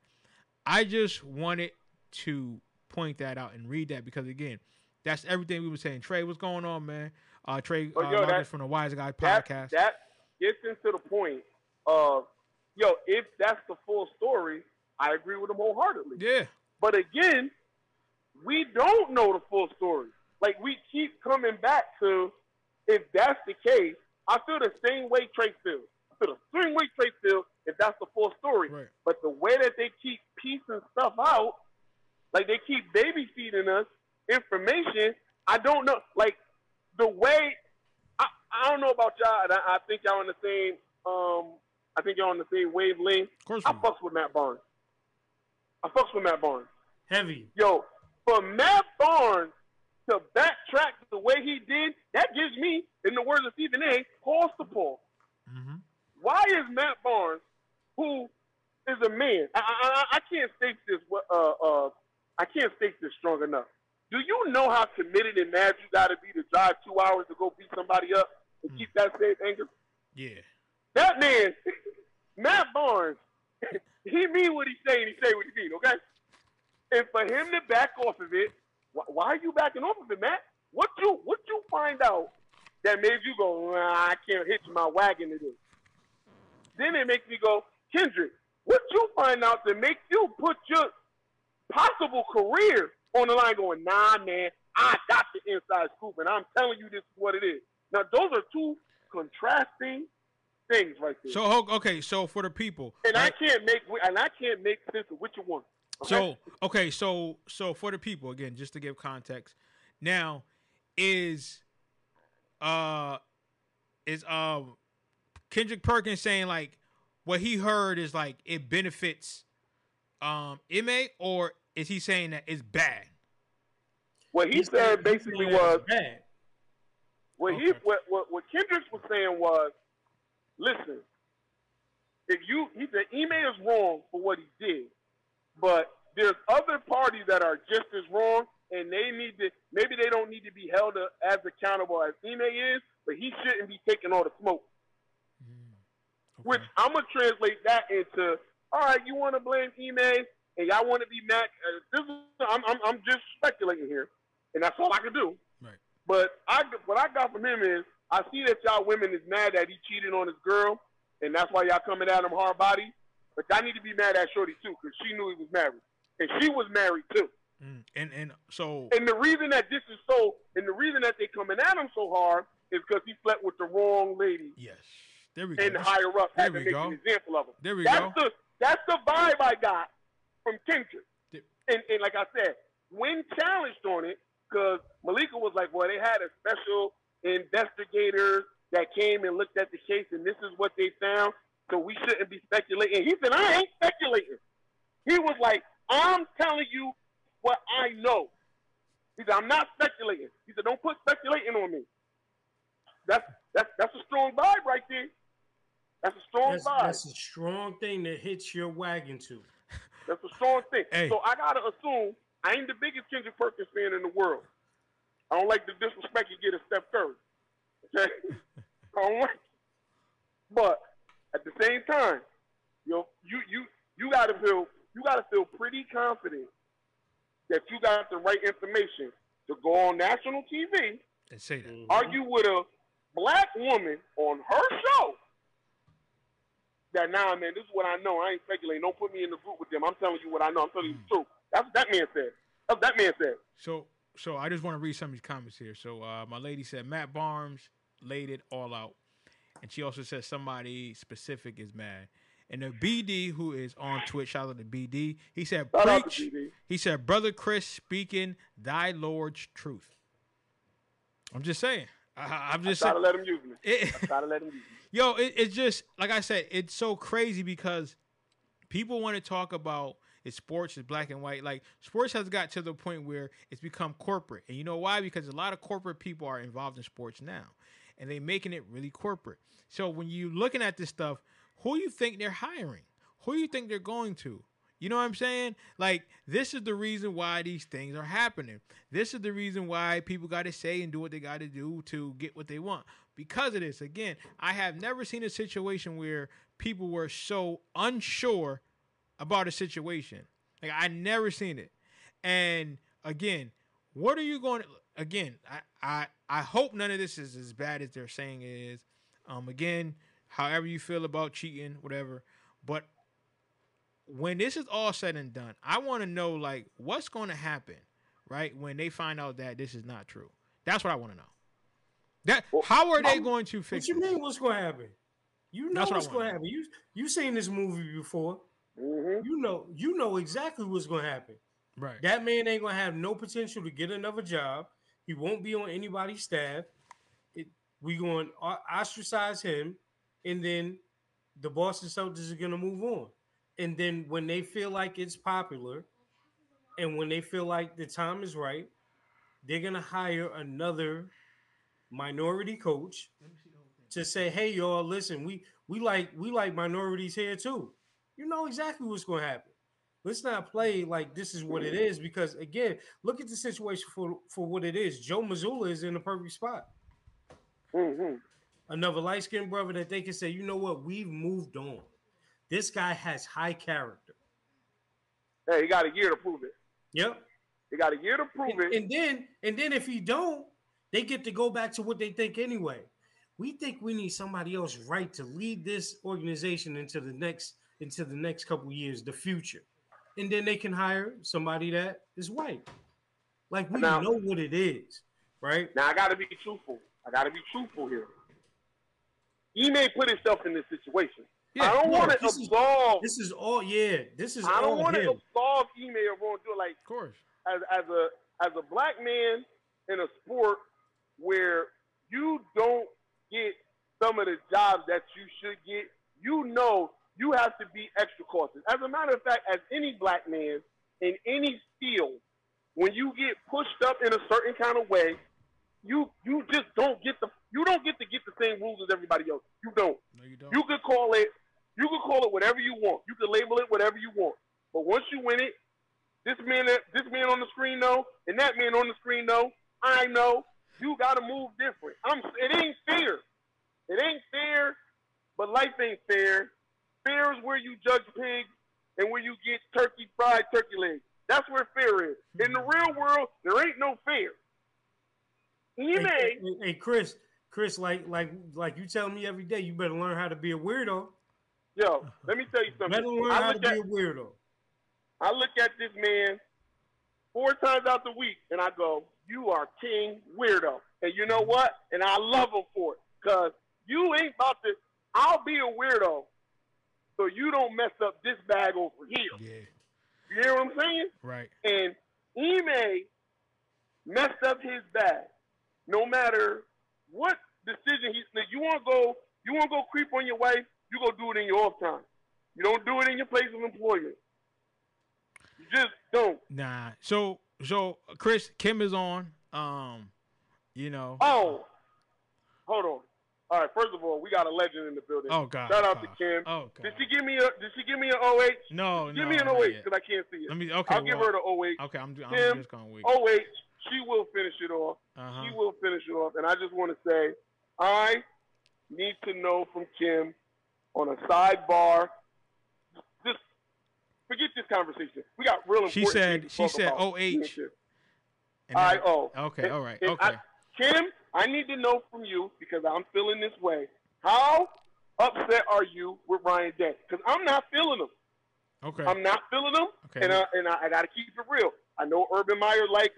I just wanted to point that out and read that because again, That's everything we were saying. Trey, what's going on, man? Uh, Trey But uh, yo, that- from the Wise Guy that, podcast. that gets into the point of, yo, if that's the full story, I agree with him wholeheartedly. yeah, But again, we don't know the full story. Like we keep coming back to, if that's the case, I feel the same way Trey feels. I feel the same way Trey feels if that's the full story. Right. But the way that they keep piecing stuff out, like they keep baby feeding us information, I don't know. Like the way, I, I don't know about y'all. And I, I think y'all on the same. Um, I think y'all on the same wavelength. of course. I fucks with Matt Barnes. I fucks with Matt Barnes. Heavy. Yo, for Matt Barnes to backtrack the way he did, that gives me, in the words of Stephen A., pause to pause. Mhm. Why is Matt Barnes, who is a man, I, I, I- can't state this, uh, uh, I can't state this strong enough. Do you know how committed and mad you got to be to drive two hours to go beat somebody up and Mm. keep that same anger? Yeah. That man, <laughs> Matt Barnes, <laughs> he mean what he say and he say what he mean, okay? And for him to back off of it, wh- why are you backing off of it, Matt? What you what you find out that made you go, nah, I can't hitch my wagon to this? Then it makes me go, Kendrick, what you find out that makes you put your possible career on the line going, nah, man, I got the inside scoop and I'm telling you this is what it is. Now, those are two contrasting things right there. So okay, so for the people, and I can't make and I can't make sense of which one. okay? So okay, so so for the people again, just to give context, now is uh is um Kendrick Perkins saying like what he heard is like it benefits um Ime or is he saying that it's bad? what he He's said saying- basically saying was bad. what he what, what what Kendricks was saying was, listen, if you he said Ime is wrong for what he did, but there's other parties that are just as wrong, and they need to maybe they don't need to be held as accountable as Ime is, but he shouldn't be taking all the smoke. Which I'm gonna translate that into, all right, you want to blame Ime and y'all want to be mad. Uh, this is, I'm, I'm, I'm just speculating here, and that's all I can do. Right. But I, what I got from him is, I see that y'all women is mad that he cheated on his girl, and that's why y'all coming at him hard body. But y'all need to be mad at Shorty too, because she knew he was married, and she was married too. Mm, and and so And the reason that this is so, and the reason that they coming at him so hard is because he slept with the wrong lady yes, there we go. and higher up There we go. an example of him. There we that's go. the that's the vibe I got from Kendrick. And, and like I said, when challenged on it, because Malika was like, "Well, they had a special investigator that came and looked at the case, and this is what they found, so we shouldn't be speculating." He said, "I ain't speculating." He was like, "I'm telling you what I know." He said, "I'm not speculating." He said, "Don't put speculating on me." That's that's that's a strong vibe right there. That's a strong That's, that's a strong thing that hits your wagon too. <laughs> That's a strong thing. Hey. So I gotta assume I ain't the biggest Kendrick Perkins fan in the world. I don't like the disrespect you get at Steph Curry. Okay, <laughs> I don't like. It. But at the same time, you know, you you you gotta feel you gotta feel pretty confident that you got the right information to go on national TV, and say that. Mhm. argue with a black woman on her show. That nah, man, this is what I know. I ain't speculating. Don't put me in the group with them. I'm telling you what I know. I'm telling you the truth. That's what that man said. That's what that man said. So so I just want to read some of these comments here. So uh, my lady said Matt Barnes laid it all out, and she also said somebody specific is mad. And the BD who is on Twitch, shout out to BD. He said Shout preach. He said, brother Chris speaking thy Lord's truth. I'm just saying. I, I'm just Try saying. to let him use me. It- Try to let him use me. <laughs> Yo, it, it's just like I said, it's so crazy because people want to talk about it's sports, it's black and white. Like sports has got to the point where it's become corporate, and you know why? Because a lot of corporate people are involved in sports now, and they making it really corporate. So when you looking at this stuff, who you think they're hiring? Who you think they're going to? You know what I'm saying? Like this is the reason why these things are happening. This is the reason why people got to say and do what they got to do to get what they want. Because of this, again, I have never seen a situation where people were so unsure about a situation. Like I never seen it. And again, what are you going to again, I, I I hope none of this is as bad as they're saying it is. Um, again, however you feel about cheating, whatever. But when this is all said and done, I want to know like what's going to happen, right? When they find out that this is not true. That's what I want to know. That Well, how are they I'm- going to fix it? What you this? mean? What's going to happen? You know That's what what's going wanna happen. You you seen this movie before. hmm You know you know exactly what's going to happen. Right. That man ain't going to have no potential to get another job. He won't be on anybody's staff. It, we going to ostracize him, and then the Boston Celtics are going to move on. And then when they feel like it's popular, and when they feel like the time is right, they're going to hire another minority coach to say, "Hey, y'all, listen, we we like we like minorities here too." You know exactly what's going to happen. Let's not play like this is what it is because again, look at the situation for for what it is. Joe Mazzulla is in the perfect spot. hmm Another light skinned brother that they can say, you know what, we've moved on. This guy has high character. Hey, he got a year to prove it. Yep. He got a year to prove And, it. and then and then if he don't, they get to go back to what they think anyway. We think we need somebody else right to lead this organization into the next into the next couple years, the future. And then they can hire somebody that is white. Like we Now- know what it is, right? Now I got to be truthful. I got to be truthful here. He may put himself in this situation. Yeah, I don't no, want to this is- absolve. This is all yeah, this is all I don't want to absolve of wrongdoing. Like Of course. as as a as a black man in a sport where you don't get some of the jobs that you should get, you know you have to be extra cautious. As a matter of fact, as any black man in any field, when you get pushed up in a certain kind of way, you you just don't get the you don't get to get the same rules as everybody else. You don't. No, you don't. You could call it you can call it whatever you want. You can label it whatever you want. But once you win it, this man this man on the screen know, and that man on the screen know, I know, you gotta move different. I'm it ain't fair. It ain't fair, but life ain't fair. Fair is where you judge pigs and where you get turkey fried turkey legs. That's where fair is. In the real world, there ain't no fair. He Hey, may hey, hey, Chris, Chris, like like like you tell me every day, you better learn how to be a weirdo. Yo, let me tell you something. Learn I how to look be at- a weirdo. I look at this man four times out the week and I go, You are king weirdo. And you know mm-hmm. what? And I love him for it. Because you ain't about to I'll be a weirdo so you don't mess up this bag over here. Yeah. You hear what I'm saying? Right. And Ime messed up his bag. No matter what decision he's you wanna go you wanna go creep on your wife, you go do it in your off time. You don't do it in your place of employment. You just don't. Nah. So so Chris Kim is on. Um, you know. Oh, hold on. All right. First of all, we got a legend in the building. Oh God. Shout out to Kim. Oh God. Did she give me a? Did she give me an OH? No, give no. me an OH yet. because I can't see it. Let me. Okay. I'll give her the OH. Okay, I'm, I'm Kim, just gonna wait. OH. She will finish it off. Uh-huh. She will finish it off. And I just want to say, I need to know from Kim on a sidebar. Just forget this conversation. We got real important. She said- she said. OH. And I O. Okay. All right. And Okay. I- Kim, I need to know from you because I'm feeling this way. How upset are you with Ryan Day? Because I'm not feeling him. Okay. I'm not feeling him, Okay. and uh, and I, I got to keep it real. I know Urban Meyer likes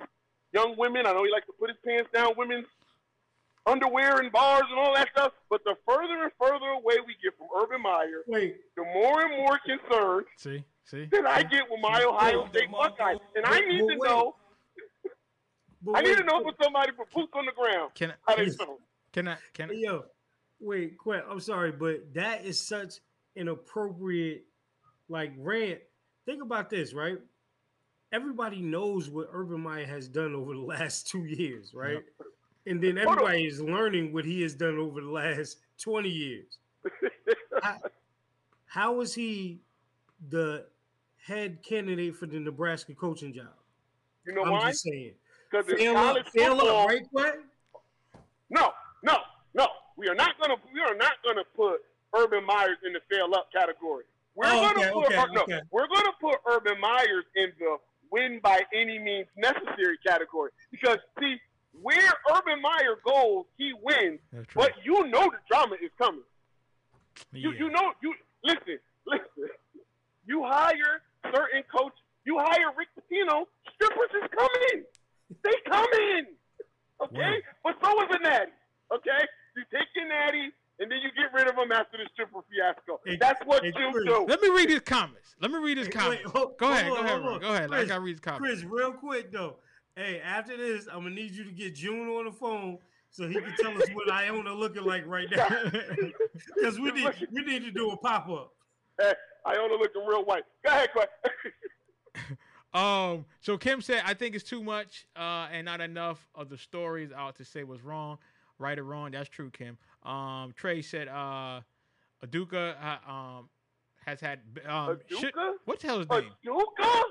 young women. I know he likes to put his pants down women's underwear and bars and all that stuff. But the further and further away we get from Urban Meyer, Wait, the more and more concerned See. See. that I get with my Ohio State Buckeyes. And I need to wait. know. I need to know from somebody from boots on the ground Can I? how they feel. Can I? Can I? Hey, yo, wait, Quet, I'm sorry, but that is such an appropriate like rant. Think about this, right? Everybody knows what Urban Meyer has done over the last <laughs> two years, right? And then everybody is learning what he has done over the last 20 years. <laughs> how, how is he the head candidate for the Nebraska coaching job? You know I'm why? just saying. Because Fail up, fail up, right, no, no, no. We are not gonna we are not gonna put Urban Meyers in the fail up category. We're Oh, gonna okay, put okay, no, okay. we're gonna put Urban Meyers in the win by any means necessary category. Because see, where Urban Meyer goes, he wins. That's true. But you know the drama is coming. You Yeah. you know you listen listen. You hire certain coach. You hire Rick Pitino. Strippers is coming. They coming. Okay, Wow. but so is a natty. Okay, you take your natty and then you get rid of them after the stripper fiasco. Hey, That's what hey, you Chris, do. Let me read his comments. Let me read his Wait, comments. hold- go hold ahead, on, go ahead, hold Ron. on. go ahead. I Chris, gotta read his comments. Chris, real quick though. Hey, after this, I'm gonna need you to get June on the phone so he can tell us what Iona looking like right now. <laughs> Because we need we need to do a pop up. Hey, <laughs> Iona looking real white. Go ahead, Quay. <laughs> Um, so Kim said, I think it's too much uh, and not enough of the stories out to say what's wrong, right or wrong. That's true, Kim. Um, Trey said, uh, Aduka uh, um, has had. Um, should- Aduka? what the hell is his name? Aduka?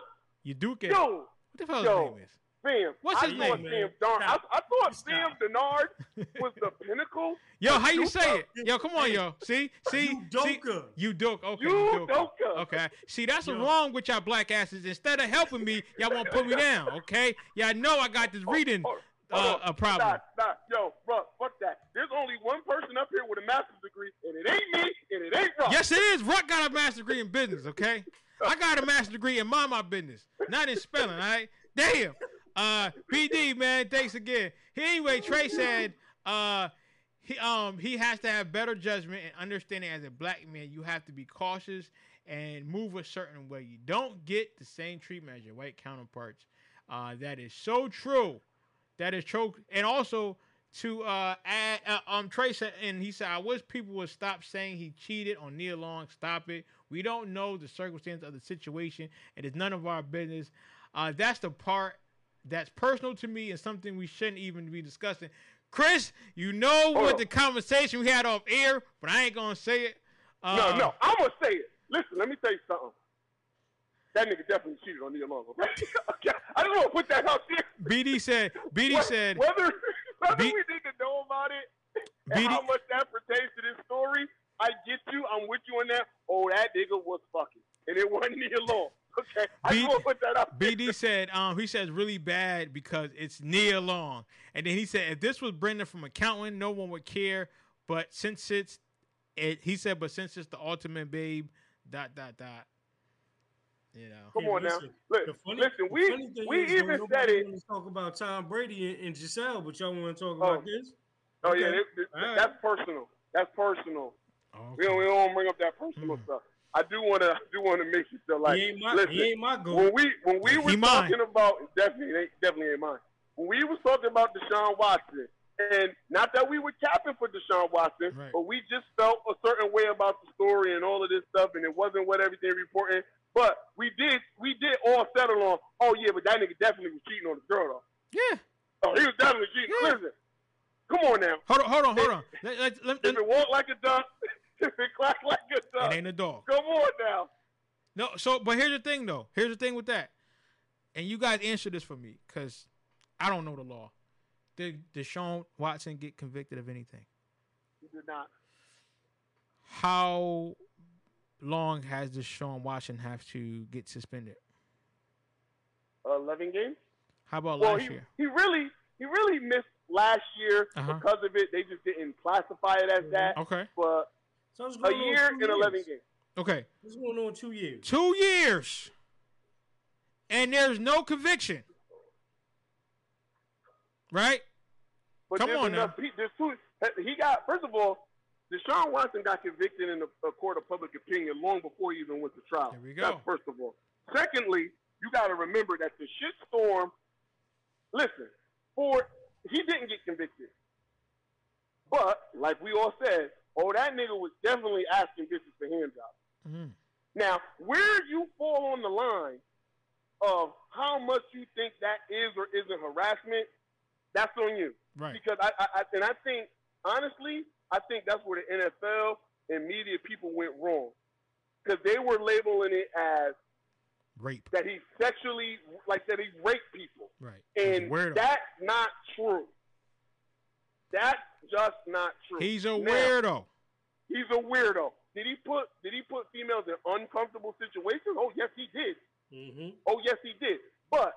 Yaduka. Yo, What the hell his name is? Sam. What's I his thought name, man? Sam Darn- I, I thought Stop. Sam Denard was the pinnacle. Yo, how you say it? Yo, come on, yo. See, see, see. Udoka. You doke. Okay. Udoka. Udoka. Okay. See, that's Yo. wrong with y'all black asses. Instead of helping me, y'all want to put me down. Okay. Y'all know I got this reading Hold- uh, a problem. Nah, nah, yo, bro, fuck that. There's only one person up here with a master's degree, and it ain't me, and it ain't Ruck. Yes, it is. Ruck got a master's degree in business, okay? I got a master's degree in my my business, not in spelling, all right? Damn. Uh PD, man, thanks again. Anyway, Trey said uh he um he has to have better judgment and understanding as a black man, you have to be cautious and move a certain way. You don't get the same treatment as your white counterparts. Uh that is so true. That is true. And also to uh add uh, um Trey said and he said I wish people would stop saying he cheated on Nia Long. Stop it. We don't know the circumstance of the situation and it's none of our business. Uh that's the part that's personal to me and something we shouldn't even be discussing. Chris, you know Hold what on. the conversation we had off air, but I ain't gonna say it. Uh, no, no, I'm gonna say it. Listen, let me tell you something. That nigga definitely cheated on Nia Long. <laughs> Okay. I just want to put that out there. BD said BD Wh- said whether whether B- we need to know about it and BD how much that pertains to this story, I get you. I'm with you on that. Oh, that nigga was fucking, and it wasn't Nia Long. Okay, I B- just want to put that out. BD <laughs> said, um, he says really bad because it's Nia Long. And then he said, if this was Brendan from accounting, no one would care. But since it's, it, he said, but since it's the ultimate babe, dot dot dot. You know, Come Yeah, on now. listen, Look, The funny, listen, we funny we is, though, even said it. wanna talk about Tom Brady and, and Gisele, but y'all want to talk Oh. about this? Oh yeah, it- it- All right. that's personal. That's personal. We don't we don't bring up that personal Hmm. stuff. I do want to I do want to make you feel like he ain't my listen. he ain't my goal. when we when we were talking about definitely ain't, definitely ain't mine. When we was talking about Deshaun Watson, and not that we were capping for Deshaun Watson, Right. but we just felt a certain way about the story and all of this stuff, and it wasn't what everything reporting. But we did we did all settle on. Oh yeah, but that nigga definitely was cheating on the girl though. Yeah. Oh, he was definitely cheating. Yeah. Listen, come on now. Hold on, hold on, hold on. Let, let, let, If it walk like a duck, <laughs> if it like a it ain't a dog. come on now. No, so but here's the thing though. Here's the thing with that, and you guys answer this for me because I don't know the law. Did Deshaun Watson get convicted of anything? He did not. How long has Deshaun Watson have to get suspended? Uh, Eleven games. How about Well, last he, year? he really he really missed last year Uh-huh. because of it. They just didn't classify it as that. Okay, But So it's a going on year two and eleven years. games. okay, It's going on two years. two years, and there's no conviction, right? But Come on enough. He, there's two, he got first of all, Deshaun Watson got convicted in a, a court of public opinion long before he even went to trial. There we go. That's first of all. Secondly, you got to remember that the shitstorm. Listen, for he didn't get convicted, but like we all said, oh that nigga was definitely asking bitches for hand jobs. Mhm. Now, where you fall on the line of how much you think that is or isn't harassment, that's on you Right. because I, I, I and I think honestly, I think that's where the NFL and media people went wrong because they were labeling it as Rape. that he sexually, like that he raped people, Right. And that's not true. That's just not true. He's a Now, weirdo. He's a weirdo. Did he put Did he put females in uncomfortable situations? Oh yes, he did. Mm-hmm. Oh yes, he did. But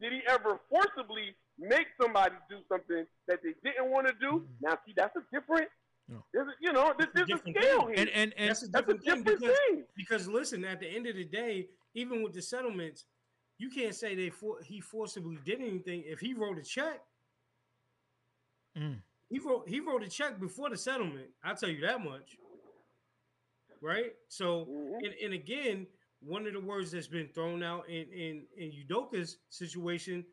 did he ever forcibly make somebody do something that they didn't want to do. Now, see, that's a different. No. There's a, you know, there's, That's a there's a scale thing. here. And and and That's a that's a different thing different because, thing. because listen, at the end of the day, even with the settlements, you can't say they for, he forcibly did anything. If he wrote a check, Mm. He wrote he wrote a check before the settlement. I'll tell you that much. Right? So Mhm. and, and again, one of the words that's been thrown out in in in Udoka's situation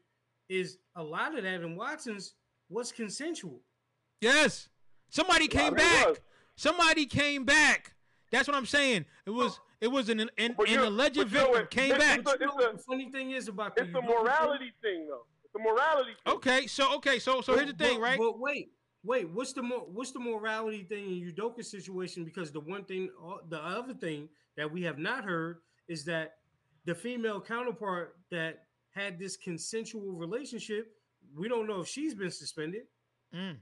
is a lot of that in Watson's was consensual. yes, somebody came back. was. Somebody came back. That's what I'm saying. It was it was an an, an But you're- alleged but you know victim what? came It's- back. it's a- You know what the funny thing is about the It's a morality thing, though. It's a morality thing. Okay, so okay, so so here's the thing, but- right? But wait, wait. What's the mo- what's the morality thing in Udoka's situation? Because the one thing, uh, the other thing that we have not heard is that the female counterpart that had this consensual relationship, we don't know if she's been suspended. Mm.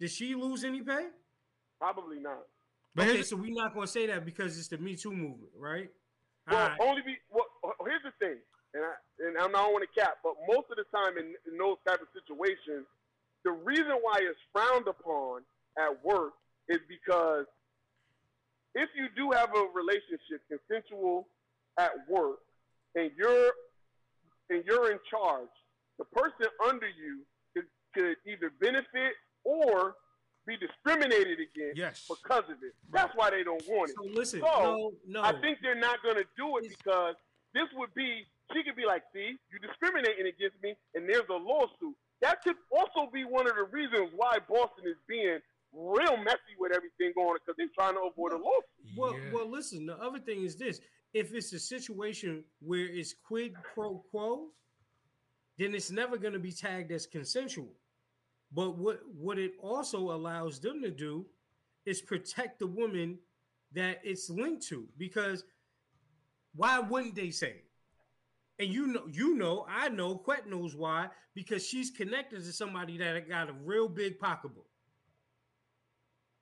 Did she lose any pay? Probably not. But okay, so we're not going to say that because it's the Me Too movement, right? Well, All right. only be. Well, here's the thing, and I and I'm not want to cap, but most of the time in, in those type of situations, the reason why it's frowned upon at work is because if you do have a relationship consensual at work, and you're and you're in charge, the person under you could, could either benefit or be discriminated against yes. because of it. That's why they don't want it. So listen, So, no, no. I think they're not going to do it because this would be, she could be like, see, you're discriminating against me, and there's a lawsuit. That could also be one of the reasons why Boston is being real messy with everything going on because they're trying to avoid a lawsuit. Well, Yeah. well, listen. The other thing is this: if it's a situation where it's quid pro quo, then it's never going to be tagged as consensual. But what what it also allows them to do is protect the woman that it's linked to, because why wouldn't they say it? And you know, you know, I know, Quet knows why, because she's connected to somebody that got a real big pocketbook.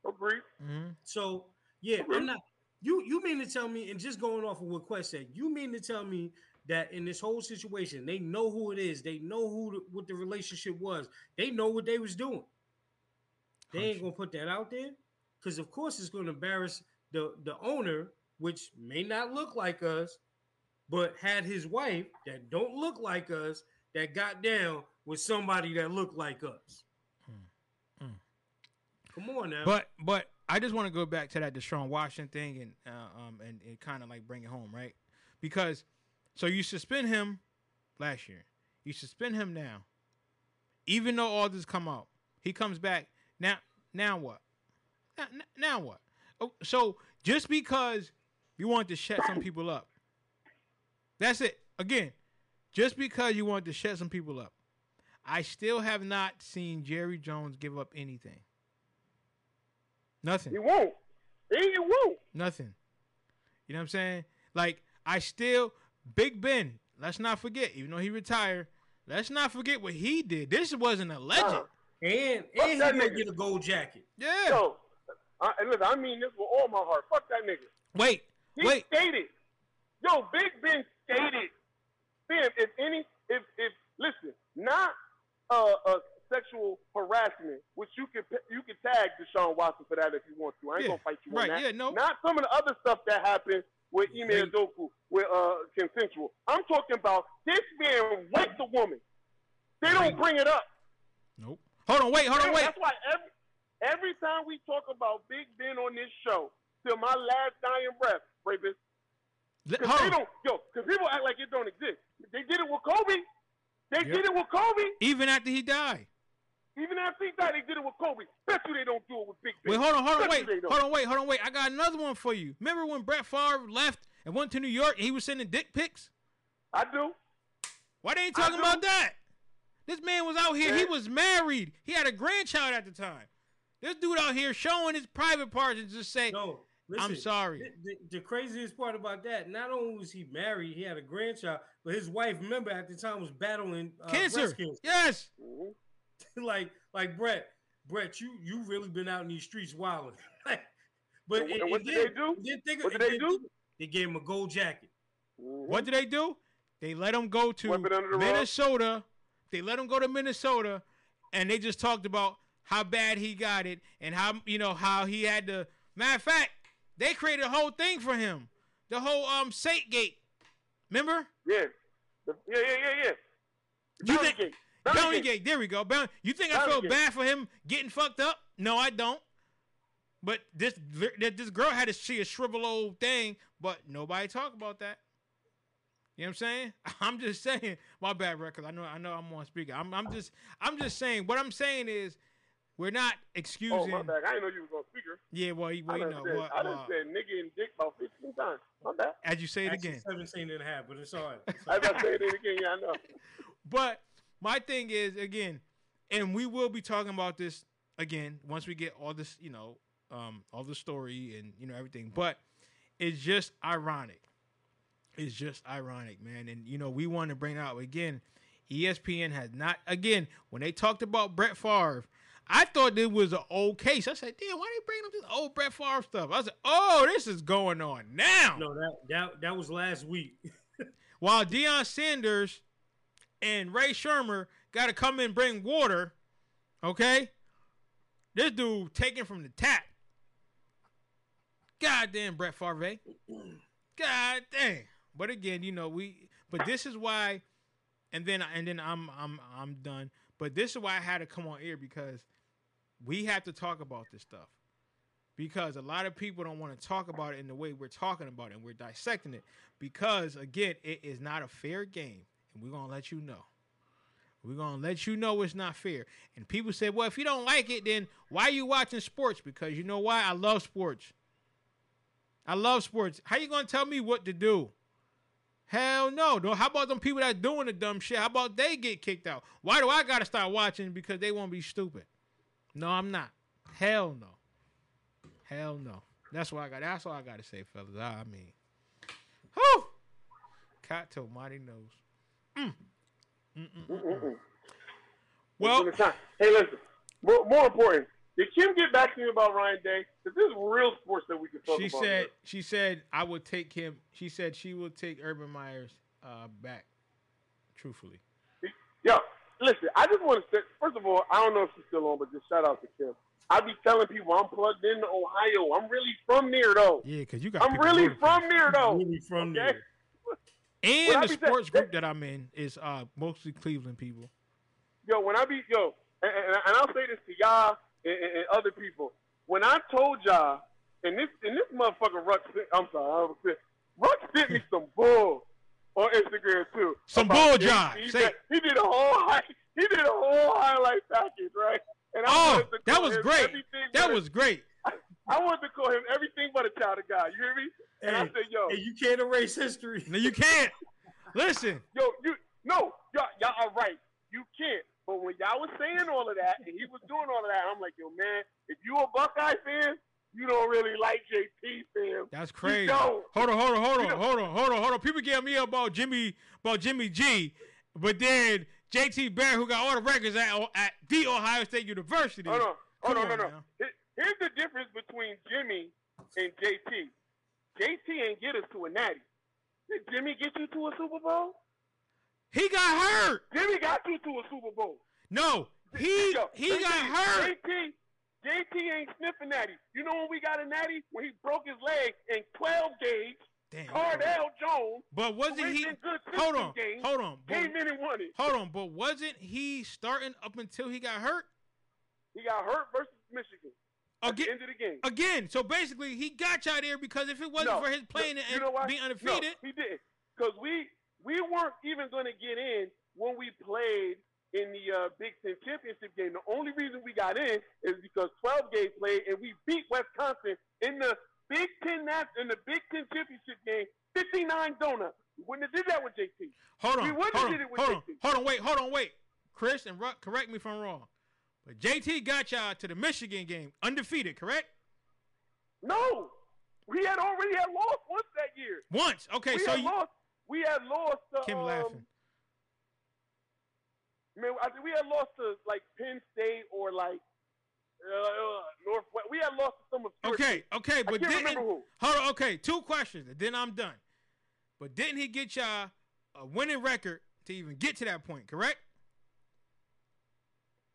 Agreed. Mhm. So yeah, Okay. I'm not. You you mean to tell me, and just going off of what Quest said, you mean to tell me that in this whole situation, they know who it is, they know who the, what the relationship was, they know what they was doing. They ain't gonna put that out there, because of course it's gonna embarrass the the owner, which may not look like us, but had his wife that don't look like us that got down with somebody that looked like us. Hmm. Hmm. Come on now. But but I just want to go back to that Deshaun Washington thing and uh, um and, and kind of like bring it home, right? Because so you suspend him last year, you suspend him now, even though all this come out, he comes back now. Now what? Now, now what? Oh, so just because you want to shut some people up, that's it. Again, just because you want to shut some people up, I still have not seen Jerry Jones give up anything. Nothing. He won't. He won't. Nothing. You know what I'm saying? Like I still Big Ben. Let's not forget, even though he retired, let's not forget what he did. This wasn't a legend. Uh, And and he that gonna get a gold jacket. yeah. Yo, I, and listen, I mean this with all my heart. Fuck that nigga. Wait. He Wait. skated. Yo, Big Ben skated. Fam, if any, if if listen, not uh, uh sexual harassment, which you can you can tag Deshaun Watson for that if you want to. I ain't Yeah, gonna fight you right, on that. yeah, no. Not some of the other stuff that happened with Ime. Doku with uh consensual. I'm talking about this man raped the woman. They don't bring it up. Nope. Hold on. Wait. Hold on. Wait. That's why every every time we talk about Big Ben on this show, till my last dying breath, rapist. Li- Cause Hold they don't, yo, because people act like it don't exist. They did it with Kobe. They Yep. did it with Kobe. Even after he died. Even after he died, they did it with Kobe. Bet you they don't do it with Big Ben. Wait. Hold on. Hold on. Bet Wait. Hold on. Wait. Hold on. Wait. I got another one for you. Remember when Brett Favre left and went to New York and he was sending dick pics? I do. Why they ain't talking about that? This man was out here. He was married. He had a grandchild at the time. This dude out here showing his private parts and just say, No, "I'm sorry." The, the, the craziest part about that, not only was he married, he had a grandchild, but his wife, remember at the time, was battling uh, cancer. cancer. Yes. <laughs> Like, like Brett, Brett, you you really been out in these streets wilding. <laughs> but And it- what it did did- they do? did think- What did they did- do? They gave him a gold jacket. Mhm. What did they do? They let him go to Sweep it under the rug. Minnesota They let him go to Minnesota, and they just talked about how bad he got it and how you know how he had to. Matter of fact, they created a whole thing for him, the whole um Sate Gate. Remember? Yeah. The- yeah, yeah, yeah, yeah. You Bounty think- Gate. Bounty, Bounty Gate. Gate. There we go. Bounty. You think I Bounty feel Gate. bad for him getting fucked up? No, I don't. But this this girl had to see a shrivel old thing, but nobody talk about that. You know what I'm saying? <laughs> I'm just saying. My bad, record. I know. I know. I'm on speaker. I'm. I'm just. I'm just saying. What I'm saying is, we're not excusing. Oh, my bad. I didn't know you was on speaker. Yeah. Well, you, well, I you know. said, Well, I done well, said nigga and dick about 15 times. My bad. as you say it Actually, again. 17 and a half, but it's all right. It's <laughs> all As right. I said it again, yeah, I know. <laughs> But my thing is again, and we will be talking about this again once we get all this, you know, um, all the story and you know everything. But it's just ironic. It's just ironic, man. And you know, we want to bring out again. ESPN has not again when they talked about Brett Favre. I thought it was an old case. I said, "Damn, why are they bringing up this old Brett Favre stuff?" I said, "Oh, this is going on now." No, that, that that was last week. <laughs> While Deion Sanders and Ray Shermer got to come and bring water, okay? This dude taking from the tap. Goddamn, Brett Favre. <clears throat> God damn. But again, you know we. But this is why, and then and then I'm I'm I'm done. But this is why I had to come on air because we have to talk about this stuff. Because a lot of people don't want to talk about it in the way we're talking about it and we're dissecting it. Because again it is not a fair game and we're going to let you know. We're going to let you know it's not fair. And people say well if you don't like it then why are you watching sports? Because you know why? I love sports. I love sports. How you going to tell me what to do? Hell no. How about them people that doing the dumb shit? How about they get kicked out? Why do I gotta start watching because they won't be stupid? No, I'm not. Hell no. Hell no. That's what I got. That's all I gotta say, fellas. I mean, whew. Cat toe mighty nose. Mm. Well, It's been a time. Hey, listen. More, more important, did Kim get back to me about Ryan Day? Because this is real sports that we can talk she about. She said here. she said I would take him. She said she will take Urban Meyers uh, back. Truthfully, Yo, listen, I just want to say, first of all, I don't know if she's still on, but just shout out to Kim. I be telling people I'm plugged into Ohio. I'm really from there, though. yeah, because you got. I'm really from you. there, though. Really from Okay? there. And When the be saying- sports group that I'm in is uh, mostly Cleveland people. Yo, when I be, yo, and, and, and I'll say this to y'all and, and, and other people. When I told y'all, and this and this motherfucker Ruck, I'm sorry, I was Ruck sent me some bull on Instagram too. Some about bull Jay-Z. He, did, he did a whole hi- he did a whole highlight package, right? And Oh, to that was great. That but a- was great. <laughs> I wanted to call him everything but a child of God. You hear me? And I said, yo, hey, you can't erase history. No, you can't. Listen, <laughs> yo, you no, y'all, y'all are right. You can't. But when y'all was saying all of that and he was doing all of that, I'm like, yo, man, if you a Buckeye fan, you don't really like JT, fam. that's crazy. Hold on, hold on, hold on, hold on, hold on, hold on. People get me about Jimmy, about Jimmy G, but then JT Barrett, who got all the records at, at the Ohio State University. Hold on, hold Come on, no, on no. now. Here's the difference between Jimmy and JT. JT ain't get us to a natty. Did Jimmy get you to a Super Bowl? He got hurt. Jimmy got you to a Super Bowl. No, he Yo, he JT got hurt. JT, JT ain't sniffing natty. You know when we got a natty? When he broke his leg in 12 gauge, Damn. Cardale Jones But wasn't he? in good Hold on, games, hold on, but, came in and won it. hold on. But wasn't he starting up until he got hurt? He got hurt versus Michigan at the Again, end of the game. again. So basically, he got y'all there because if it wasn't No, for his playing no, and you know being No, undefeated, he didn't. Because we we weren't even going to get in when we played in the uh, Big Ten championship game. The only reason we got in is because 12 gauge played and we beat Wisconsin in the Big Ten in the Big Ten championship game, 59 donuts. We wouldn't have did that with JT. Hold on, We wouldn't hold have on, did it with hold on, JT. hold on, wait, hold on, wait. Chris and Ruck, correct me if I'm wrong, but JT got y'all to the Michigan game undefeated, correct? No, we had already had lost once that year. Once, okay. we so had you, lost. We had lost. To, Kim um, laughing. Man, I we had lost to like Penn State or like uh, Northwest. We had lost to some of. Okay, okay, but didn't hold on? Okay, two questions, and then I'm done. But didn't he get y'all a winning record to even get to that point? Correct?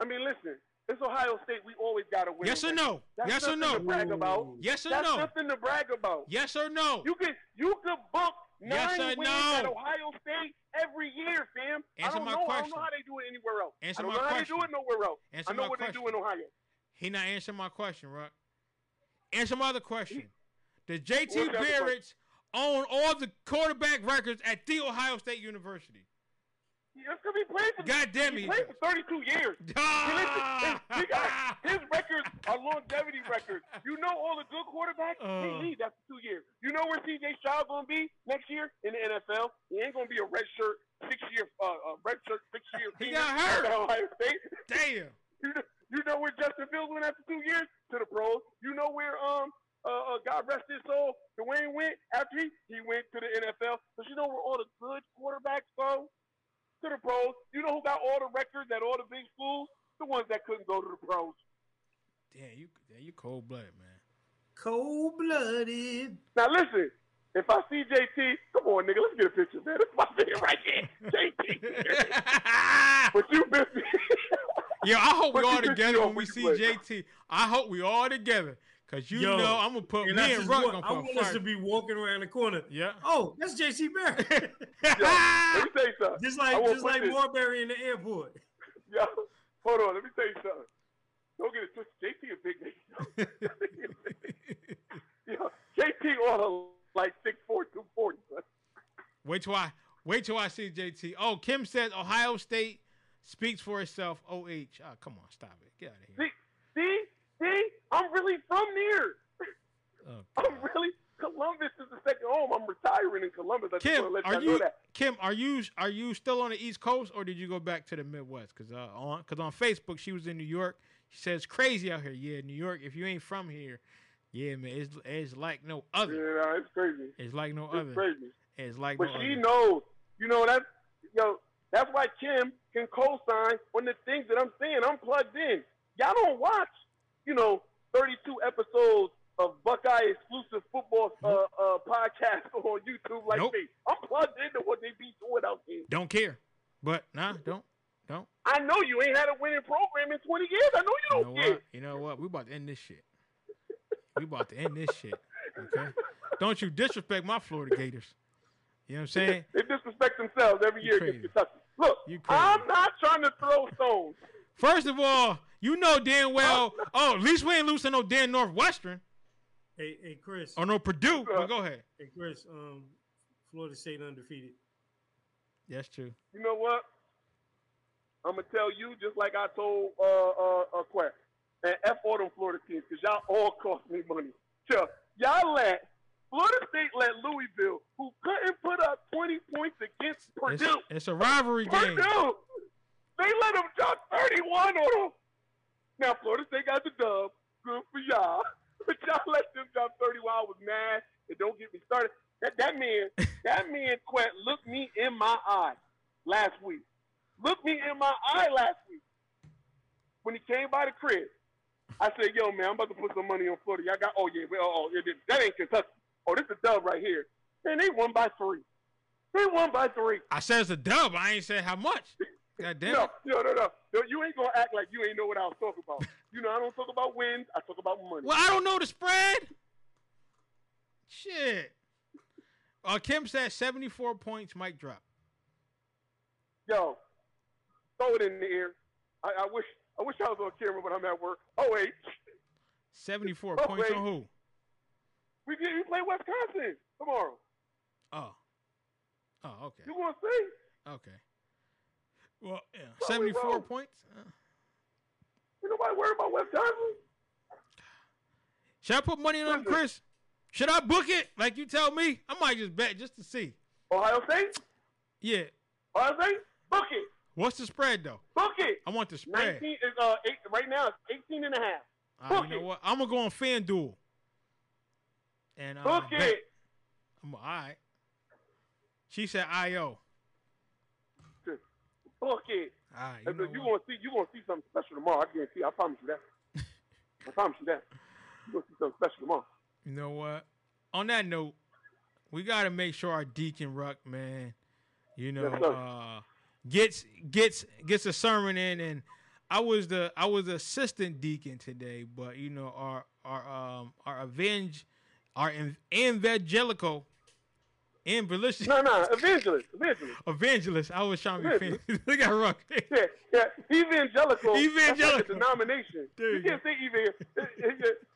I mean, listen, it's Ohio State. We always got to win. Yes or no? That's Yes or no? To brag about. Yes or That's no? nothing to brag about. Yes or no? You could you could book Yes nine or wins no? at Ohio State every year, fam. I don't my know. I don't know how they do it anywhere else. Answer I don't my know how they do it nowhere else. Answer I know what question. they do in Ohio. He not answering my question, Ruck. Answer my other question. Does JT? Barrett own all the quarterback records at the Ohio State University? That's because he played for. God damn he it. played for 32 years. He, listen, his, he got, <laughs> his records are longevity records. You know all the good quarterbacks, Uh. they leave after two years. You know where CJ Stroud going to be next year in the NFL? He ain't going to be a red shirt, six year, uh, uh, red shirt, six <laughs> year. He got hurt. at Ohio State. <laughs> Damn. You know, you know where Justin Fields went after two years to the pros. You know where um uh, uh God rest his soul, Dwayne went after he, he went to the NFL. But you know where all the good quarterbacks go to the pros. You know who got all the records at all the big schools? The ones that couldn't go to the pros. Damn, you damn, you cold blooded, man. Cold blooded. Now listen, if I see JT, come on, nigga, let's get a picture, man. That's my nigga right there, JT. <laughs> but you missed me. Yeah, I hope we all together when we we see play. JT. I hope we all together. Cause you Yo, know I'm gonna put And me I, and just Ruck want, gonna I want us to be walking around the corner. Yeah. Oh, that's JC Barrett. <laughs> Yo, let me tell you something. just like won't just like this- Marbury in the airport. <laughs> Yo, hold on. Let me tell you something. Don't get it twisted. JT a big nigga. Yo, JT ought to like six four two forty. Wait till I wait till I see JT. Oh, Kim says Ohio State speaks for itself. OH. Oh, come on, stop it. Get out of here. See, see, see. I'm really from there. Oh, <laughs> I'm really Columbus is the second home. I'm retiring in Columbus. I just Kim, want to let are that. Kim? Are you are you still on the East Coast or did you go back to the Midwest? Because uh, on because on Facebook she was in New York. She says crazy out here. Yeah, New York. If you ain't from here, yeah, man, it's it's like no other. Yeah, nah, it's crazy. It's like no It's other. crazy. It's like But no she other. knows. You know that's yo. That's why Kim can co-sign on the things that I'm saying. I'm plugged in. Y'all don't watch, you know, 32 episodes of Buckeye exclusive football uh, uh, podcast <laughs> on YouTube like Nope. me. I'm plugged into what they be doing out there. Don't care. But nah, don't don't. I know you ain't had a winning program in 20 years. I know you You don't know care. what? You know what? We about to end this shit. We about to end this shit. Okay. Don't you disrespect my Florida Gators. You know what I'm saying? They disrespect themselves every You year crazy. against Kentucky. Look, You. I'm not trying to throw stones. First of all, you know damn well. Oh, at least we ain't losing no damn Northwestern Hey, hey, Chris. or no Purdue. But go ahead. Hey, Chris. Um, Florida State undefeated. That's true. you know what? I'm gonna tell you just like I told uh uh, uh Quest. And F all them Florida teams, because y'all all cost me money. Sure. Y'all let Florida State let Louisville, who couldn't put up 20 points against Purdue. it's a rivalry game. Purdue! They let them drop 31 on them. Now Florida State got the dub. Good for y'all. <laughs> But y'all let them drop 30 while I was mad. And don't get me started. That that man, <laughs> that man Quet looked me in my eye last week. Looked me in my eye last week. When he came by the crib. I said, yo, man, I'm about to put some money on Florida. Y'all got, oh, yeah, well, oh, yeah, that ain't Kentucky. Oh, this is a dub right here. Man, they won by three. They won by three. I said it's a dub. I ain't said how much. <laughs> God damn No, no, no, no, no. You ain't gonna act like you ain't know what I was talking about. You know, I don't talk about wins. I talk about money. Well, I don't know the spread. Shit. Uh, Kim said 74 points mic drop. Yo, throw it in the air. I, I wish, I wish I was on camera, but I'm at work. Oh wait, 74 Oh, points wait. on who? we get we play Wisconsin tomorrow. Oh. Oh, okay. You gonna see? Okay. Well, yeah. Oh, 74 well. points. Uh, You nobody worry about Wisconsin? should I put money on Listen. Chris? Should I book it like you tell me? I might just bet just to see. Ohio State? Yeah. Ohio State? Book it. What's the spread though? Book it. I want the spread. 19 is uh eight, right now. It's 18 and a half. Uh, you book know it. what? I'm gonna go on FanDuel. And uh, Book bet. it. I'm all right. She said IO. Book it. And You, know you gonna see you gonna see something special tomorrow. I guarantee. I promise you that. <laughs> I promise you that. You gonna see something special tomorrow. You know what? On that note, we got to make sure our Deacon Ruck, man, you know, Yes, uh, gets gets gets a sermon in, and I was the I was assistant deacon today, but you know our our um our avenge our ev- evangelical evangelist No, no, evangelist, evangelist. evangelist. I was trying to be fancy. <laughs> Look at Rock. Yeah, yeah. Evangelical. Evangelical. like a denomination. There you you can't say evan. Eh, eh,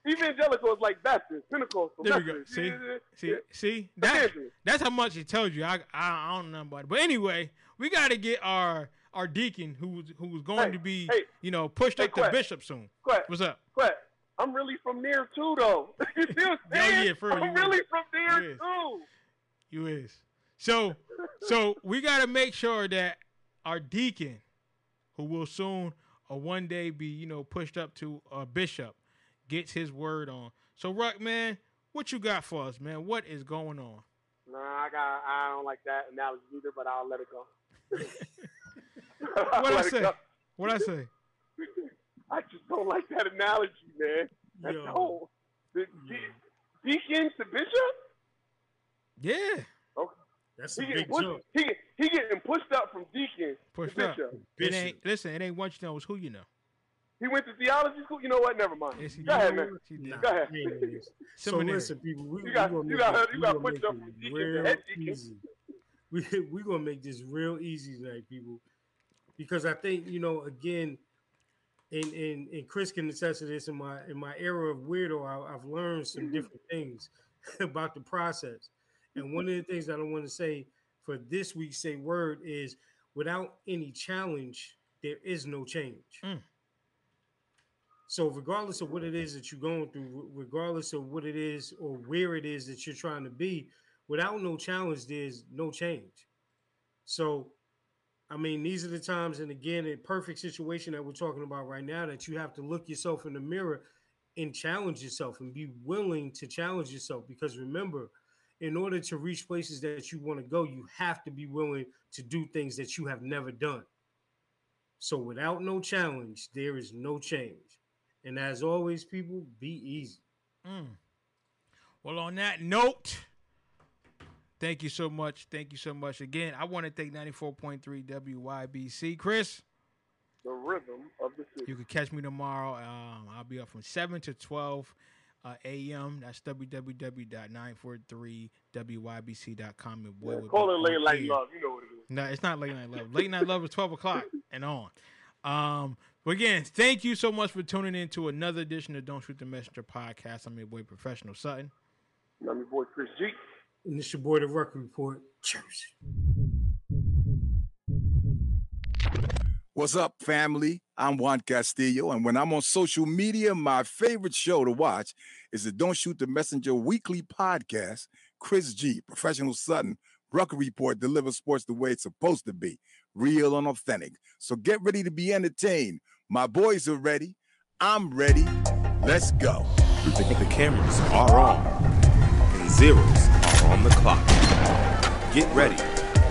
eh, evangelical is like Baptist, Pentecostal. There we go. See, see, yeah. see. That, that's how much it tells you. I, I I don't know about it, but anyway, we got to get our our deacon who's who's going Hey, to be hey. you know pushed Hey, up to bishop soon. Quack, What's up? Quack. I'm really from there too, though. <laughs> you see what I'm Yeah, saying? yeah, for I'm you really from there You too. You is. So so we got to make sure that our deacon, who will soon or one day be you know pushed up to a bishop, gets his word on. So Ruck man, what you got for us, man? What is going on? Nah, I got. I don't like that analogy either, but I'll let it go. <laughs> What I say? What I say? I just don't like that analogy, man. That's Yo. whole. The de- deacon to bishop. Yeah, Okay. That's He a getting big pushed. jump. He he getting pushed up from deacon pushed to up. bishop. It ain't listen. It ain't what you know. It's who you know. He went to theology school. You know what? Never mind. Yes, Go ahead, man. Nah, Go ahead. he ain't gonna <laughs> So listen, people, we, You got- we you got- it- you got pushed make up from deacon to real deacon. easy. We <laughs> we gonna make this real easy tonight, people, because I think you know again, and and and Chris can attest to this in my in my era of weirdo, I, I've learned some different things <laughs> about the process, and one of the things that I want to say for this week's say word is without any challenge, there is no change. Mm. So, regardless of what it is that you're going through, regardless of what it is or where it is that you're trying to be, without no challenge, there's no change. So, I mean, these are the times, and again, a perfect situation that we're talking about right now that you have to look yourself in the mirror and challenge yourself and be willing to challenge yourself. Because remember, in order to reach places that you want to go, you have to be willing to do things that you have never done. So, without no challenge, there is no change. And as always, people, be easy. Mm. Well, on that note, thank you so much. Thank you so much again. I want to thank 94.3 WYBC. Chris, The rhythm of the city. you can catch me tomorrow. Um, I'll be up from 7 to 12 uh, a.m. That's www.943wybc.com. Your boy Yeah, will call it late night love. You know what it is. No, it's not late night love. Late night love is 12 o'clock <laughs> and on. Um, but again, thank you so much for tuning in to another edition of Don't Shoot the Messenger podcast. I'm your boy, Professional Sutton. I'm your boy Chris G. And it's your boy, the Rucker Report. Cheers. What's up, family? I'm Juan Castillo, and when I'm on social media, my favorite show to watch is the Don't Shoot the Messenger weekly podcast. Chris G, Professional Sutton, Rucker Report delivers sports the way it's supposed to be, real and authentic. So get ready to be entertained. My boys are ready. I'm ready. Let's go. The, cameras are on, and zeros are on the clock. Get ready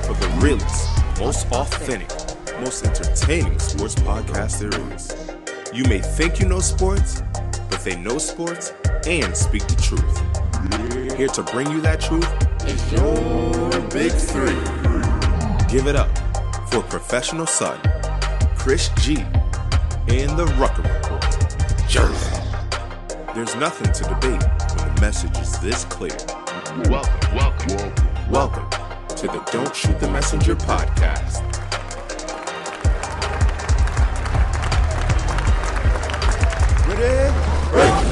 for the realest, most authentic, most entertaining sports podcast there is. You may think you know sports, but they know sports and speak the truth. Here to bring you that truth is your big three. Give it up for professional son, Chris G, and the Rucker Report, Jersey. There's nothing to debate when the message is this clear. Welcome, welcome, welcome to the Don't Shoot the Messenger podcast. Yeah.